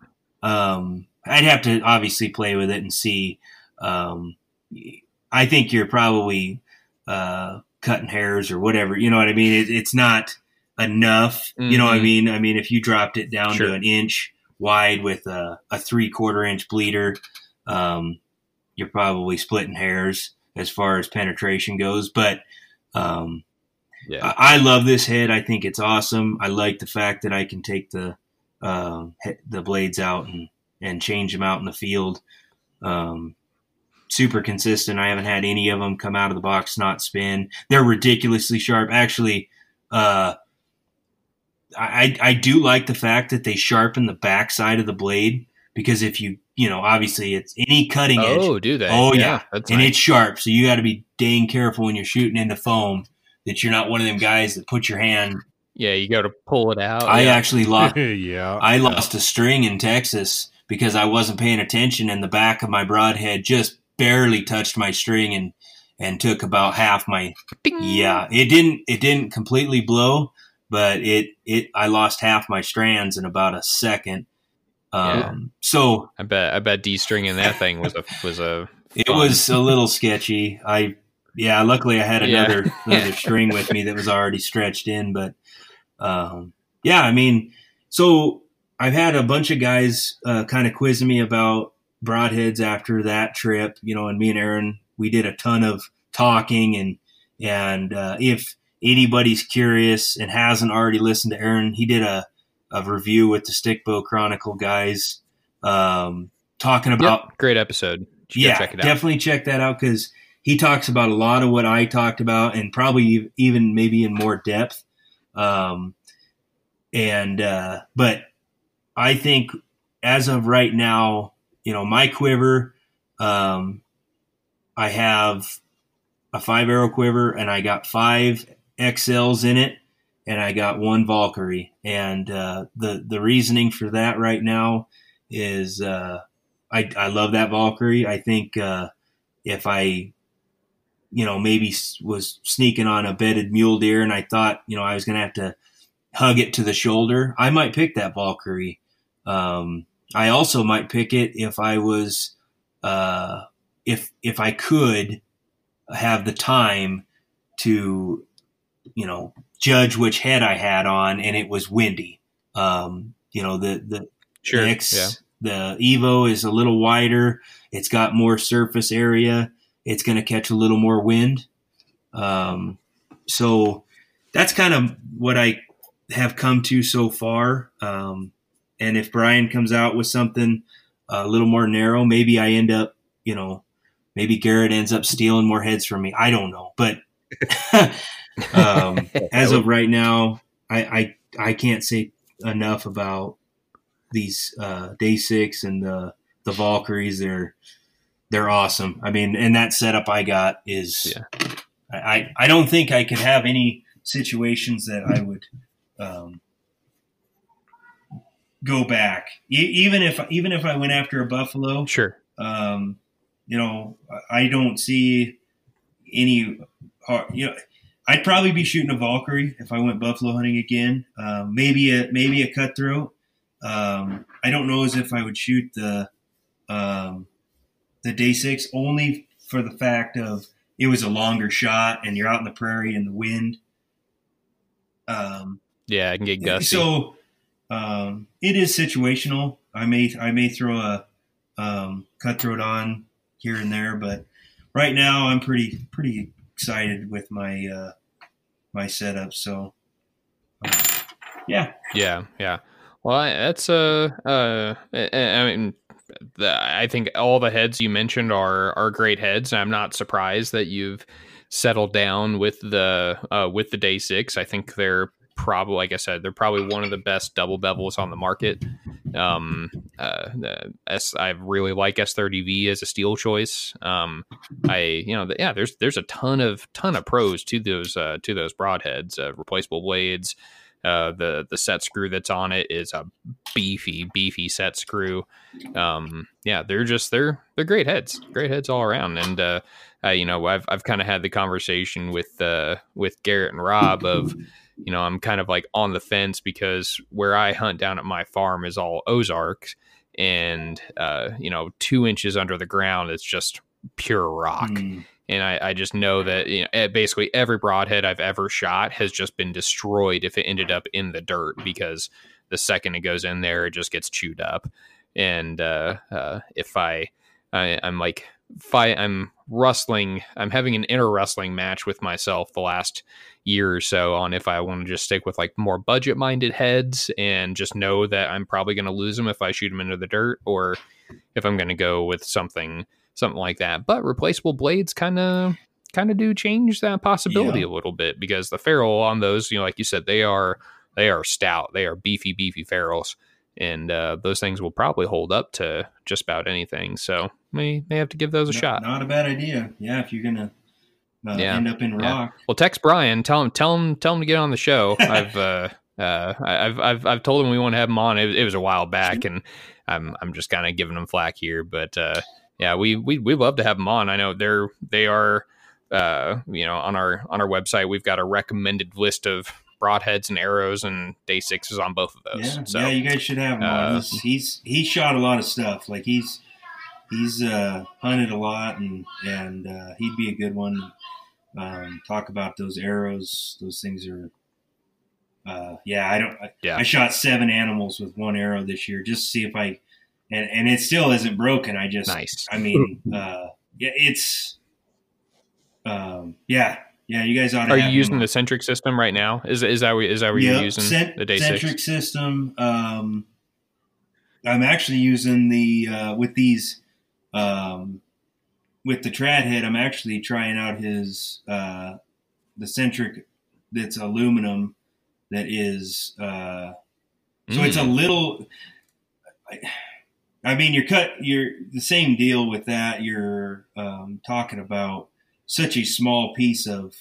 Um, I'd have to obviously play with it and see. Um, I think you're probably uh, cutting hairs or whatever. You know what I mean? It, it's not enough. You know what I Mhm. mean? I mean, if you dropped it down Sure. to an inch wide with a, a three quarter inch bleeder, um, you're probably splitting hairs as far as penetration goes. But um, yeah. I, I love this head. I think it's awesome. I like the fact that I can take the uh, the blades out and and change them out in the field. Um, super consistent. I haven't had any of them come out of the box not spin. They're ridiculously sharp. Actually, uh, I I do like the fact that they sharpen the back side of the blade because if you you know obviously it's any cutting edge Oh, do they? Oh, yeah. that's and nice. it's sharp. So you got to be dang careful when you're shooting into foam that you're not one of them guys that put your hand. yeah. You got to pull it out. I yeah. actually lost. yeah. I lost a string in Texas because I wasn't paying attention, and the back of my broadhead just barely touched my string and and took about half my. Ding. Yeah, it didn't. It didn't completely blow, but it it. I lost half my strands in about a second. Um, Yeah. So I bet. I bet de-stringing that thing was a was a. It fun. was a little sketchy. I yeah, luckily I had Yeah. another another string with me that was already stretched in, but um, yeah, I mean, so I've had a bunch of guys uh, kind of quizzing me about broadheads after that trip, you know, and me and Aaron we did a ton of talking and and uh, if anybody's curious and hasn't already listened to Aaron, he did a a review with the Stickbow Chronicle guys um, talking about Yep, great episode. Yeah, check it out. definitely check that out because he talks about a lot of what I talked about and probably even maybe in more depth. Um, and uh, but I think as of right now, you know, my quiver, um, I have a five arrow quiver and I got five XLs in it and I got one Valkyrie. And uh, the the reasoning for that right now is uh, I I love that Valkyrie. I think uh, if I you know maybe was sneaking on a bedded mule deer and I thought you know I was gonna have to hug it to the shoulder, I might pick that Valkyrie. Um, I also might pick it if I was uh, if if I could have the time to, you know, judge which head I had on, and it was windy. Um, you know, the the Sure. the X, yeah. the Evo is a little wider. It's got more surface area. It's going to catch a little more wind. Um, so that's kind of what I have come to so far. Um, and if Brian comes out with something a little more narrow, maybe I end up, you know, maybe Garrett ends up stealing more heads from me. I don't know, but um, as of right now, I, I I can't say enough about these uh, day six and the the Valkyries. They're they're awesome. I mean, and that setup I got is Yeah. I, I I don't think I could have any situations that I would um, go back. E- even if even if I went after a buffalo, Sure. um, you know, I don't see any. har- You know, I'd probably be shooting a Valkyrie if I went buffalo hunting again. Um, maybe a maybe a cutthroat. Um, I don't know as if I would shoot the um, the day six only for the fact of it was a longer shot and you're out in the prairie in the wind. Um, Yeah, I can get gusty. so um, it is situational. I may I may throw a um, cutthroat on here and there, but right now I'm pretty pretty excited with my uh, my setup. So uh, yeah, Yeah, yeah. Well, that's uh, uh, I mean, the, I think all the heads you mentioned are are great heads. I'm not surprised that you've settled down with the uh, with the day six. I think they're probably, like I said, they're probably one of the best double bevels on the market. Um, uh, the S, I really like S30V as a steel choice. Um, I, you know, the, yeah, there's there's a ton of ton of pros to those uh, to those broadheads, uh, replaceable blades. Uh, the the set screw that's on it is a beefy beefy set screw. Um, yeah, they're just they're they're great heads, great heads all around. And uh, uh, you know, I've I've kind of had the conversation with uh, with Garrett and Rob of you know I'm kind of like on the fence because where I hunt down at my farm is all Ozarks, and uh, you know two inches under the ground it's just pure rock Mm, and I, I just know that you know, eh, basically every broadhead I've ever shot has just been destroyed if it ended up in the dirt because the second it goes in there, it just gets chewed up. And uh, uh, if I, I, I'm like, fight, I'm wrestling, I'm having an inner wrestling match with myself the last year or so on if I want to just stick with like more budget minded heads and just know that I'm probably going to lose them if I shoot them into the dirt, or if I'm going to go with something something like that. But replaceable blades kind of kind of do change that possibility Yeah. a little bit because the ferrule on those, you know, like you said, they are they are stout, they are beefy, beefy ferrules, and uh, those things will probably hold up to just about anything. So we may have to give those a shot. Not a bad idea. Yeah, if you're gonna uh, Yeah. end up in Yeah. rock. Well, text Brian. Tell him. Tell him. Tell him to get on the show. I've. Uh, uh, I've. I've. I've told him we want to have him on. It, it was a while back, and I'm. I'm just kind of giving him flack here, but uh, yeah, we we we love to have him on. I know they're. They are. Uh, you know, on our on our website, we've got a recommended list of broadheads and arrows, and day sixes on both of those. Yeah, so yeah, you guys should have him uh. He's, he's he's shot a lot of stuff. Like he's he's uh, hunted a lot, and and uh, he'd be a good one. Um, talk about those arrows. Those things are. Uh, yeah, I don't. I, Yeah. I shot seven animals with one arrow this year, just to see if I, and and it still isn't broken. I just, nice. I mean, uh, yeah, it's, um, yeah, yeah. You guys ought to. Are you using on. the centric system right now? Is is that what- is that what you're using cent- the day centric six? system. Um, I'm actually using the uh, with these um, with the trad head. I'm actually trying out his uh, the centric that's aluminum that is uh, so it's a Mm. little. I, I mean, you're cut. You're the same deal with that. You're um, talking about such a small piece of,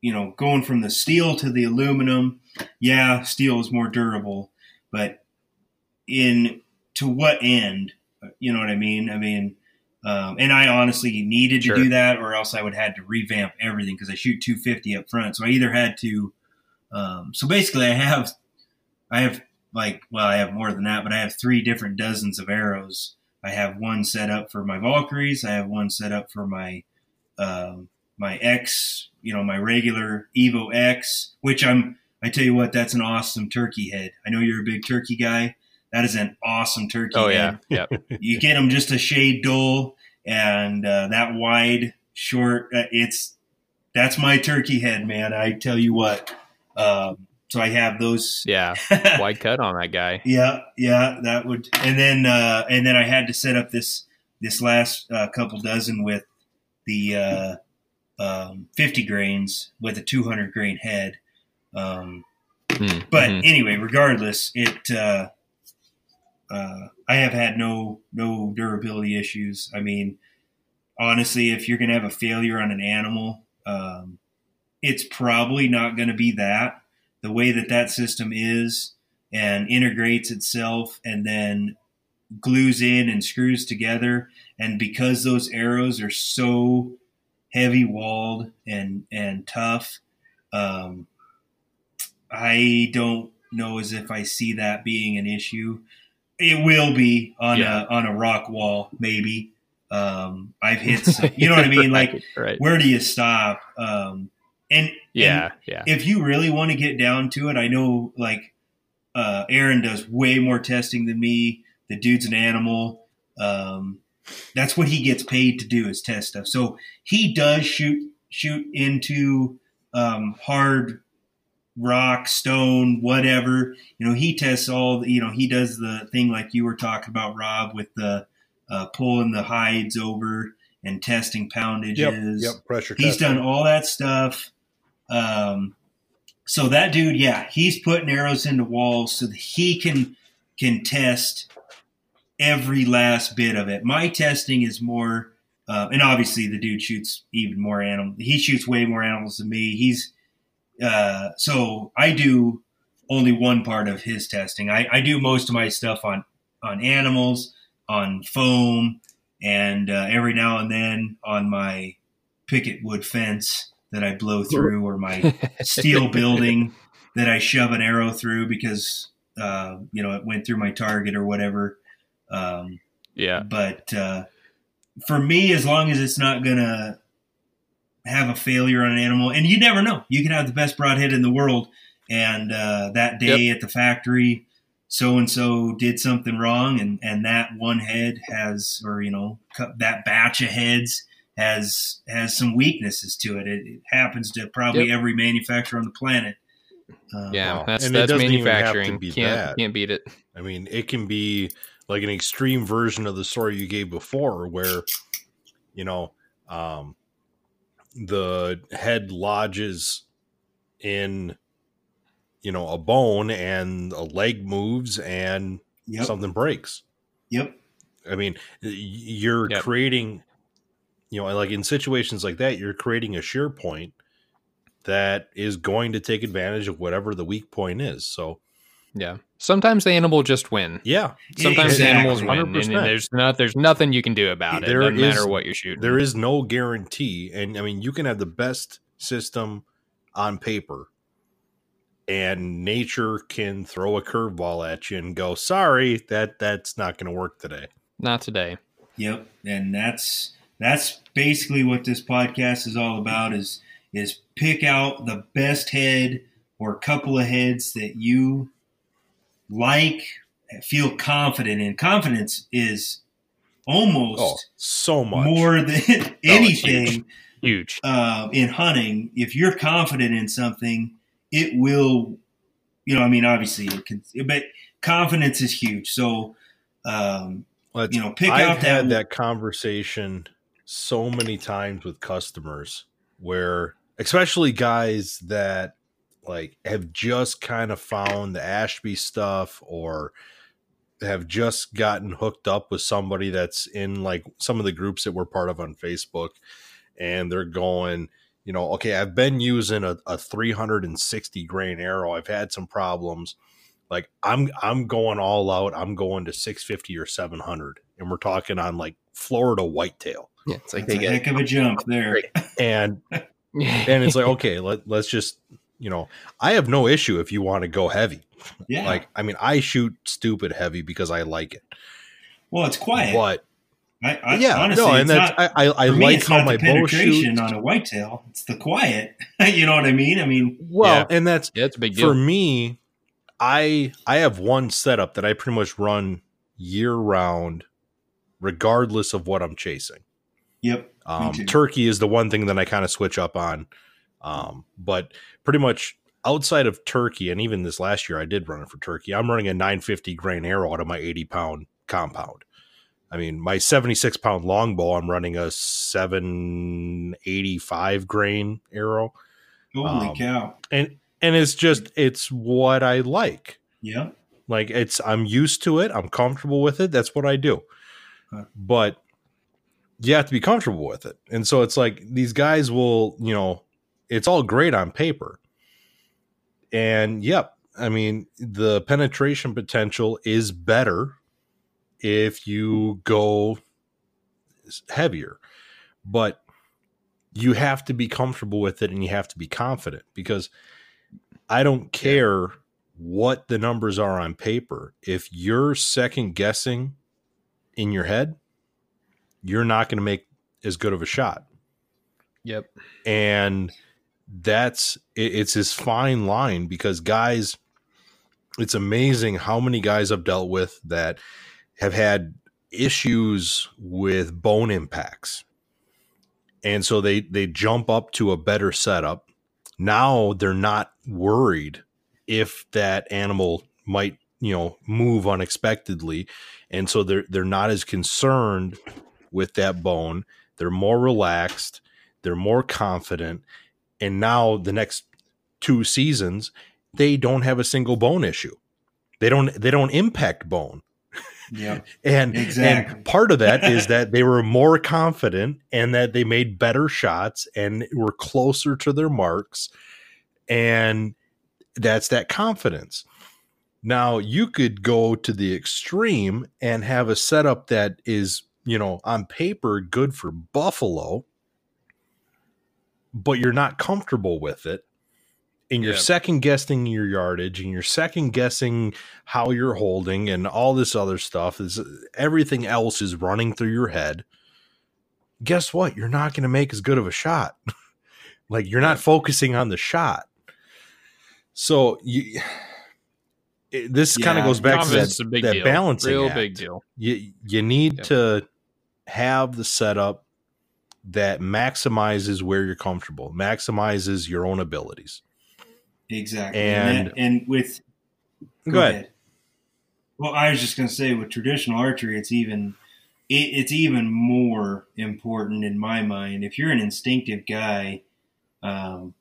you know, going from the steel to the aluminum. Yeah, steel is more durable, but in to what end? You know what I mean? I mean, um, and I honestly needed to Sure. do that, or else I would have had to revamp everything because I shoot 250 up front. So I either had to. Um, so basically, I have, I have like, well, I have more than that, but I have three different dozens of arrows. I have one set up for my Valkyries. I have one set up for my um, my X, you know, my regular Evo X, which I'm. I tell you what, that's an awesome turkey head. I know you're a big turkey guy. That is an awesome turkey. Oh head. yeah, yep. you get them just a shade dull and uh, that wide short uh, it's that's my turkey head man i tell you what um, so i have those yeah. Wide cut on that guy. yeah yeah that would and then uh, and then i had to set up this this last uh, couple dozen with the uh, um, 50 grains with a 200 grain head um, Mm, but mhm. anyway, regardless, it uh, uh, I have had no no durability issues. I mean, honestly, if you're going to have a failure on an animal, um, it's probably not going to be that. The way that that system is and integrates itself and then glues in and screws together, and because those arrows are so heavy walled and and tough. Um, I don't know as if I see that being an issue. It will be on Yeah. a on a rock wall, maybe. Um, I've hit, some, you know what I mean? Like, Right, right. where do you stop? Um, and Yeah, yeah. if you really want to get down to it, I know like uh, Aaron does way more testing than me. The dude's an animal. Um, that's what he gets paid to do is test stuff. So he does shoot shoot into um, hard rock, stone, whatever. You know, he tests all. The, you know, he does the thing like you were talking about, Rob, with the uh, pulling the hides over and testing poundages. Yep, yep. Pressure. He's testing. done all that stuff. Um, so that dude, yeah, he's putting arrows into walls so that he can can test every last bit of it. My testing is more, uh, and obviously the dude shoots even more animals. He shoots way more animals than me. He's uh, so I do only one part of his testing. I, I do most of my stuff on on animals, on foam, and uh, every now and then on my picket wood fence that I blow through, or my steel building that I shove an arrow through because uh, you know it went through my target or whatever. Um, yeah. but uh, for me, as long as it's not gonna have a failure on an animal, and you never know, you can have the best broadhead in the world, and uh, that day at the factory, so and so did something wrong, and and that one head has, or you know, that batch of heads has has some weaknesses to it. It, it happens to probably Yep. every manufacturer on the planet. Um, Yeah, Wow. that's And that's doesn't even have to manufacturing. be can't that. can't beat it. I mean, it can be like an extreme version of the story you gave before, where you know um, the head lodges in you know a bone and a leg moves and Yep. something breaks. Yep. I mean, you're Yep. creating, you know, like in situations like that, you're creating a shear point that is going to take advantage of whatever the weak point is. So, Yeah. Sometimes the animal just win. yeah, Sometimes the Exactly. animals win, and, 100%. and there's not there's nothing you can do about it. There Doesn't matter what you're shooting. there is no guarantee. And I mean, you can have the best system on paper, and nature can throw a curveball at you and go, "Sorry, that that's not going to work today." not today. Yep, and that's that's basically what this podcast is all about is is pick out the best head or couple of heads that you like, feel confident in. Confidence is almost Oh, so much. more than anything Huge. uh, in hunting. If you're confident in something, it will. You know, I mean, obviously, it can, but confidence is huge. So, um, Let's- you know, pick I've out that- had that conversation so many times with customers where, especially guys that like have just kind of found the Ashby stuff or have just gotten hooked up with somebody that's in like some of the groups that we're part of on Facebook, and they're going, you know, okay, I've been using a, a 360 grain arrow. I've had some problems like I'm I'm going all out. I'm going to 650 or 700, and we're talking on like Florida whitetail, Yeah, it's like that's they a get heck of a jump there. And and it's like okay, let let's just you know I have no issue if you want to go heavy. Yeah. Like I mean, I shoot stupid heavy because I like it, well, it's quiet. but I, I, yeah, honestly, no, and it's that's not, I, I, I for me, like how my the bow shoots. on a whitetail. It's the quiet. you know what I mean? I mean, Well, Yeah. and that's Yeah, it's a big deal. for me. I I have one setup that I pretty much run year round, regardless of what I'm chasing. yep. Um, turkey is the one thing that I kind of switch up on, um, but pretty much outside of turkey, and even this last year I did run it for turkey. I'm running a 950 grain arrow out of my 80 pound compound. I mean, my 76 pound longbow, I'm running a 785 grain arrow, Holy um, cow. and and it's just it's what I like. Yeah. Like it's I'm used to it. I'm comfortable with it. That's what I do. Huh. But you have to be comfortable with it. And so it's like these guys will, you know, it's all great on paper. And yep, I mean, the penetration potential is better if you go heavier. But you have to be comfortable with it and you have to be confident because I don't care what the numbers are on paper. If you're second guessing in your head, you're not going to make as good of a shot. Yep. And that's it, it's this fine line because guys, it's amazing how many guys I've dealt with that have had issues with bone impacts. And so they they jump up to a better setup. Now they're not worried if that animal might, you know, move unexpectedly. And so they're they're not as concerned with that bone. They're more relaxed, they're more confident. And now the next two seasons, they don't have a single bone issue. They don't they don't impact bone. Yep. And, Exactly. and part of that is that they were more confident and that they made better shots and were closer to their marks. And that's that confidence. Now, you could go to the extreme and have a setup that is, you know, on paper good for buffalo, but you're not comfortable with it. And you're Yeah. second guessing your yardage and you're second guessing how you're holding and all this other stuff is everything else is running through your head. Guess what? You're not going to make as good of a shot. like you're not focusing on the shot. So you it- this kind of goes back to that, a big that deal. balancing Real act. big deal. You you need Yeah. to have the setup that maximizes where you're comfortable, maximizes your own abilities. Exactly. And- And, that- and with Go, ahead. Well, I was just going to say with traditional archery, it's even it, it's even more important in my mind. If you're an instinctive guy, um,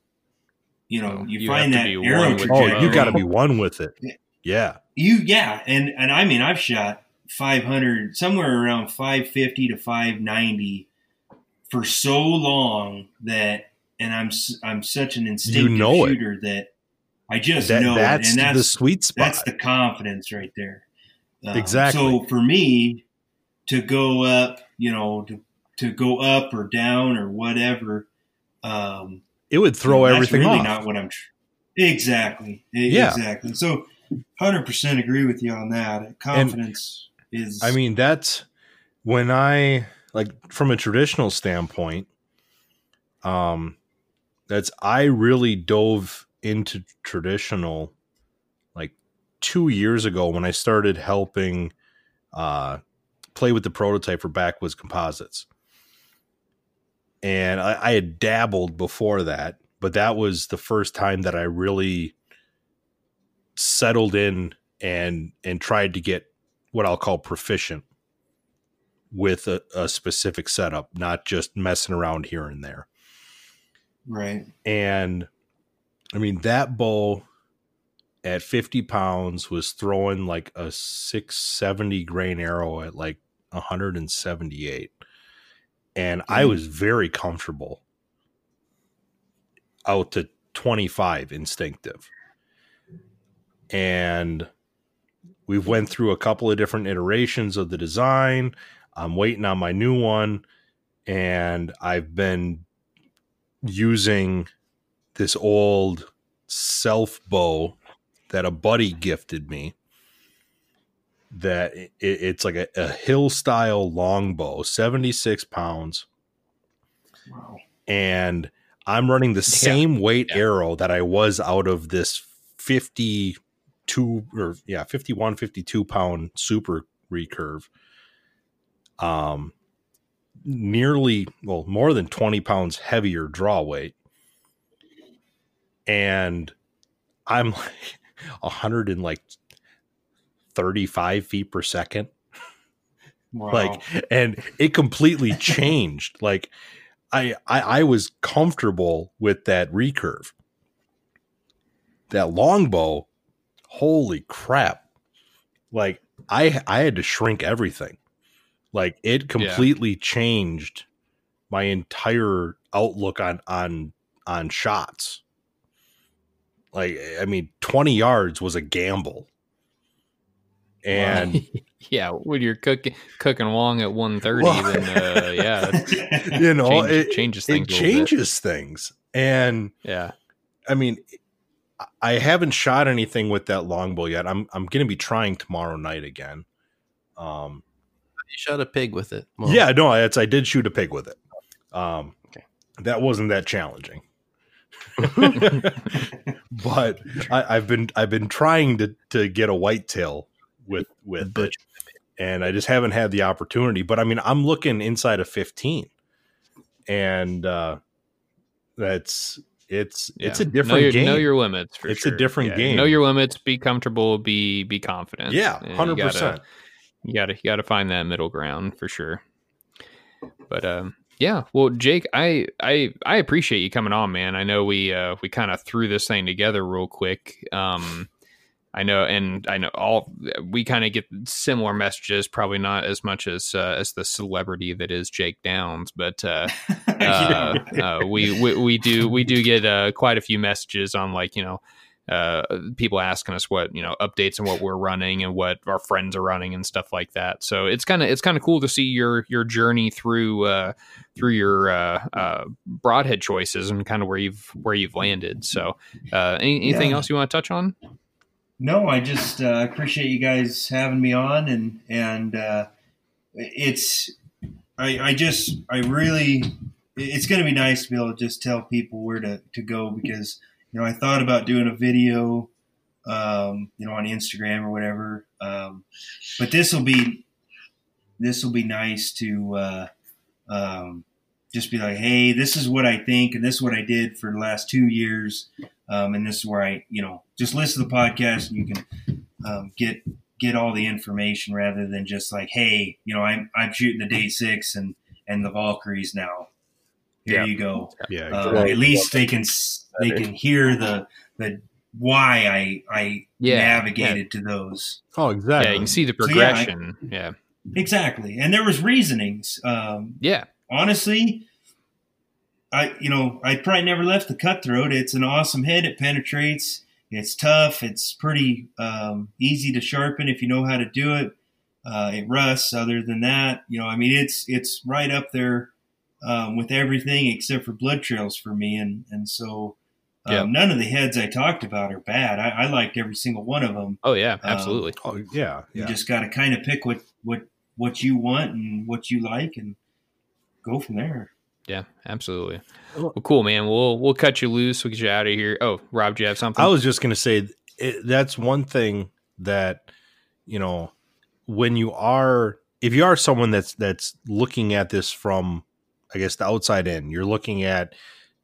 you know, Oh, you, you find that arrow one with Oh, Trajectory. trajectory. you got to be one with it. Yeah. You yeah, and and I mean I've shot 500 somewhere around 550 to 590 for so long that and I'm I'm such an instinctive know it. shooter that I just That, know it, that's, and that's the sweet spot. that's the confidence right there. Um, Exactly. So for me to go up, you know, to to go up or down or whatever, um, it would throw that's everything really off. not what I'm. Tr- exactly. Yeah. Exactly. So, hundred percent agree with you on that. Confidence is. I mean, that's when I like from a traditional standpoint, um, that's I really dove into traditional like two years ago when I started helping uh play with the prototype for Backwoods Composites. And I, I had dabbled before that, but that was the first time that I really settled in and and tried to get what I'll call proficient with a, a specific setup, not just messing around here and there. right. And I mean, that bow at 50 pounds was throwing like a 670 grain arrow at like 178. And I Mhm. was very comfortable out to 25 instinctive. And we've went through a couple of different iterations of the design. I'm waiting on my new one and I've been using this old self bow that a buddy gifted me that it, it's like a, a hill style longbow, 76 pounds. Wow. And I'm running the same weight Yeah. arrow that I was out of this 52 or yeah, 51, 52 pound super recurve. Um, nearly, well, more than 20 pounds heavier draw weight. And I'm like 100 and like 35 feet per second. Wow. like and it completely changed. Like I, I i was comfortable with that recurve. That longbow holy crap. Like i i had to shrink everything like it completely changed my entire outlook on on on shots like i mean 20 yards was a gamble and yeah, when you're cooking cooking along at 130, Well- then uh, yeah, you know change- it changes things. It changes things and Yeah, I mean, I haven't shot anything with that longbow yet. I'm I'm gonna be trying tomorrow night again. Um, You shot a pig with it. Well, yeah, no, it's I did shoot a pig with it. Um, Okay. that wasn't that challenging, but I, I've been I've been trying to to get a whitetail with with it, and I just haven't had the opportunity. But I mean, I'm looking inside of 15, and uh, that's it's it's a different know your, game. Know your limits. For It's a different Yeah, game. Know your limits. Be comfortable. Be be confident. yeah, hundred gotta- percent. You gotta you gotta find that middle ground for sure. But um yeah well jake i i i appreciate you coming on man. I know we uh we kind of threw this thing together real quick um i know and i know all we kind of get similar messages probably not as much as uh, as the celebrity that is jake downs but uh uh, uh, we, we we do we do get uh, quite a few messages on like you know uh, people asking us what you know updates and what we're running and what our friends are running and stuff like that. So it's kind of it's kind of cool to see your your journey through uh, through your uh, uh, broadhead choices and kind of where you've where you've landed. So uh, any, anything Yeah. else you want to touch on? No, I just uh, appreciate you guys having me on, and and uh, it's I, I just I really it's going to be nice to be able to just tell people where to, to go because you know I thought about doing a video, um, you know, on Instagram or whatever, um, but this will be this will be nice to uh, um, just be like, hey, this is what I think, and this is what I did for the last two years, um, and this is where I, you know, just listen to the podcast and you can um, get get all the information rather than just like, hey, you know, I'm I'm shooting the day six and and the Valkyries now. Here Yeah. you go. Yeah, Uh, exactly. at least they can they can hear the the why I I Yeah, navigated to those. oh, Yeah, exactly. you can see the So, yeah, I- progression. yeah, Exactly, and there was reasonings. Um, yeah, honestly, I you know I probably never left the cutthroat. It's an awesome head. It penetrates. It's tough. It's pretty um, easy to sharpen if you know how to do it. Uh, it rusts. Other than that, you know, I mean, it's it's right up there um, with everything except for blood trails for me. And and so um, Yeah. none of the heads I talked about are bad. I, I liked every single one of them. oh yeah, Um, absolutely. oh, yeah, You just got to kind of pick what what what you want and what you like and go from there. Yeah, absolutely. Well- Well, cool, man. We'll we'll cut you loose. We'll get you out of here. Oh, Rob, do you have something? I was just going to say it, that's one thing that you know when you are if you are someone that's that's looking at this from I guess the outside in, you're looking at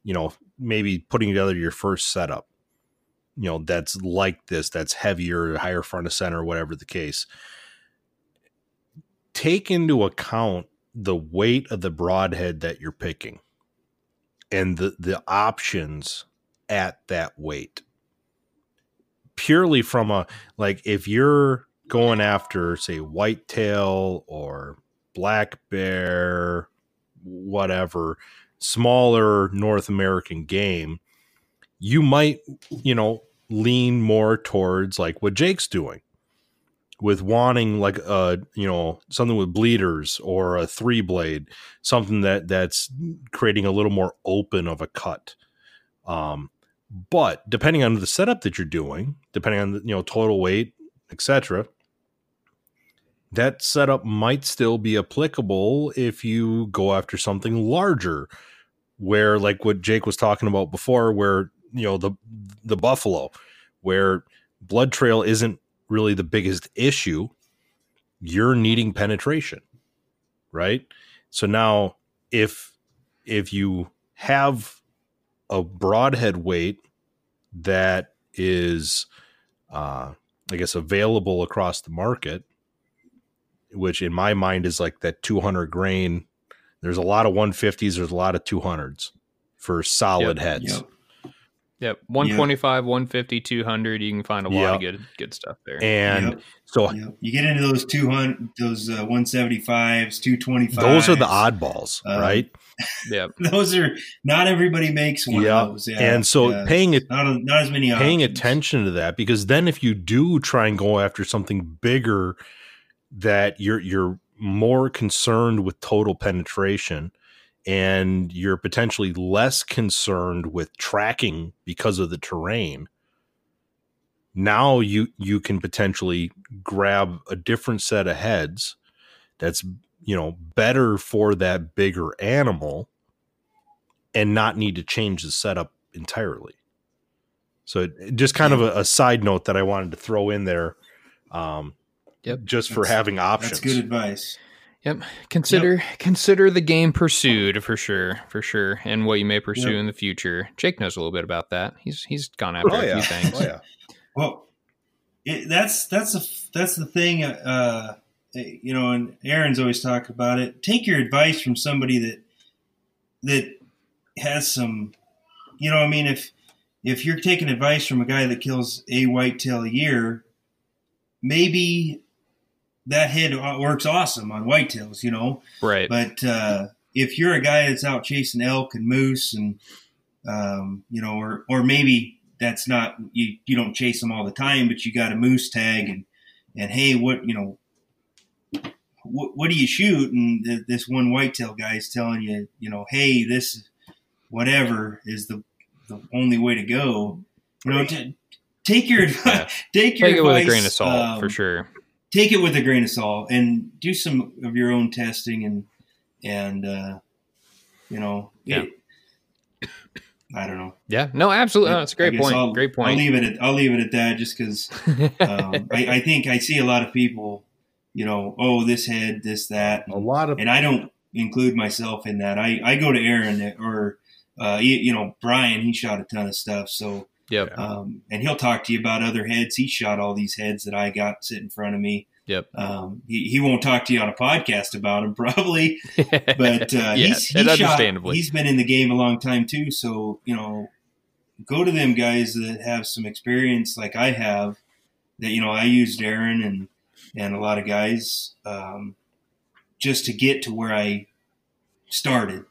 you know maybe putting together your first setup. You know that's like this, that's heavier, higher front of center, whatever the case. Take into account the weight of the broadhead that you're picking and the the options at that weight purely from a like if you're going after say whitetail or black bear whatever smaller north american game you might you know lean more towards like what jake's doing with wanting like a you know something with bleeders or a three blade something that that's creating a little more open of a cut. Um but depending on the setup that you're doing depending on the you know total weight etc that setup might still be applicable if you go after something larger where like what Jake was talking about before where you know the the buffalo where blood trail isn't really the biggest issue. You're needing penetration right? So now if if you have a broadhead weight that is uh i guess available across the market which in my mind is like that 200 grain there's a lot of 150s there's a lot of 200s for solid Yep. heads Yep. Yep, 125, 150, 200. You can find a lot of good good stuff there. and Yep. so Yep. You get into those two hundred, those uh, one seventy fives, two twenty fives. those are the oddballs Um, right Yep. Those are not everybody makes one Yeah. of those. Yeah. and so yeah. paying it not a- not as many paying options. attention to that because then if you do try and go after something bigger that you're you're more concerned with total penetration and you're potentially less concerned with tracking because of the terrain now you you can potentially grab a different set of heads that's you know better for that bigger animal and not need to change the setup entirely. So it- just kind of a, a side note that i wanted to throw in there um Yep. just for That's- having options That's good advice. Yep. Consider consider the game pursued for sure, for sure, and what you may pursue Yep. in the future. Jake knows a little bit about that. He's he's gone after oh a yeah few things. oh yeah Well, it, that's that's the that's the thing. Uh, you know, and Aaron's always talked about it. Take your advice from somebody that that has some. You know, I mean, if if you're taking advice from a guy that kills a whitetail a year, maybe that head works awesome on whitetails. You know, Right. but uh, if you're a guy that's out chasing elk and moose, and um, you know, or or maybe that's not you you don't chase them all the time, but you got a moose tag, and and hey, what you know, what what do you shoot? And th- this one whitetail guy is telling you, you know, hey, this whatever is the the only way to go. You know, t- take your Yeah. take your Take it with a advice, grain of salt um, for sure. Take it with a grain of salt and do some of your own testing and and uh, you know Yeah. it- I don't know. Yeah. No, absolutely. No, I- it's a I great point. I'll- great I'll point. leave it. At, I'll leave it at that, just because um, I, I think I see a lot of people. You know, oh, this head, this that, a lot of and I don't include myself in that. I, I go to Aaron or uh, you, you know Brian. He shot a ton of stuff, so yep. um, and he'll talk to you about other heads. He shot all these heads that I got sit in front of me. Yep. Um, he, he won't talk to you on a podcast about them probably, but uh, yeah, he's, he and shot, understandably. he's been in the game a long time too. So you know, go to them guys that have some experience like I have. That you know, I used Aaron and and a lot of guys um, just to get to where I started.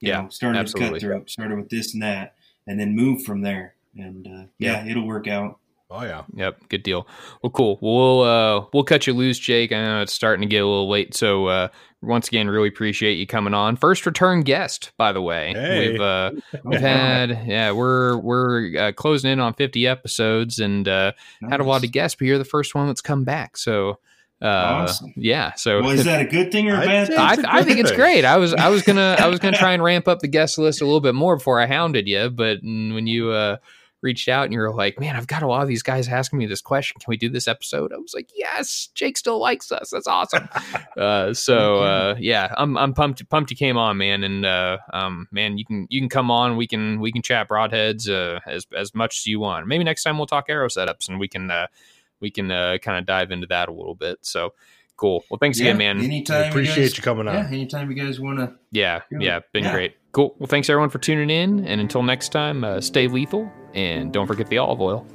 You Yeah, know, started absolutely. with cutthroat, started with this and that, and then moved from there. And uh, yeah, it'll work out. oh yeah Yep, good deal. Well, cool. We'll uh, we'll cut you loose, Jake. I know it's starting to get a little late, so uh, once again, really appreciate you coming on. First return guest, by the way. Hey. We've uh, we've had yeah, we're we're uh, closing in on fifty episodes, and uh, had a lot of guests, but you're the first one that's come back. So uh, Awesome. yeah, so Well, is that a good thing or a I'd bad thing? I, It's a I think it's great. I was I was gonna I was gonna try and ramp up the guest list a little bit more before I hounded you, but when you uh, reached out and you were like, "Man, I've got a lot of these guys asking me this question. Can we do this episode?" I was like, "Yes, Jake still likes us. That's awesome." uh, so uh, yeah, I'm I'm pumped pumped you came on, man, and uh, um, man, you can you can come on. We can we can chat broadheads uh, as as much as you want. Maybe next time we'll talk arrow setups and we can uh, we can uh, kind of dive into that a little bit. So cool. Well, thanks again, man. Anytime, appreciate you, guys, you coming on Yeah, anytime you guys want to. Yeah, Yeah. yeah, been Yeah. great. Cool. Well, thanks everyone for tuning in. And until next time, uh, stay lethal and don't forget the olive oil.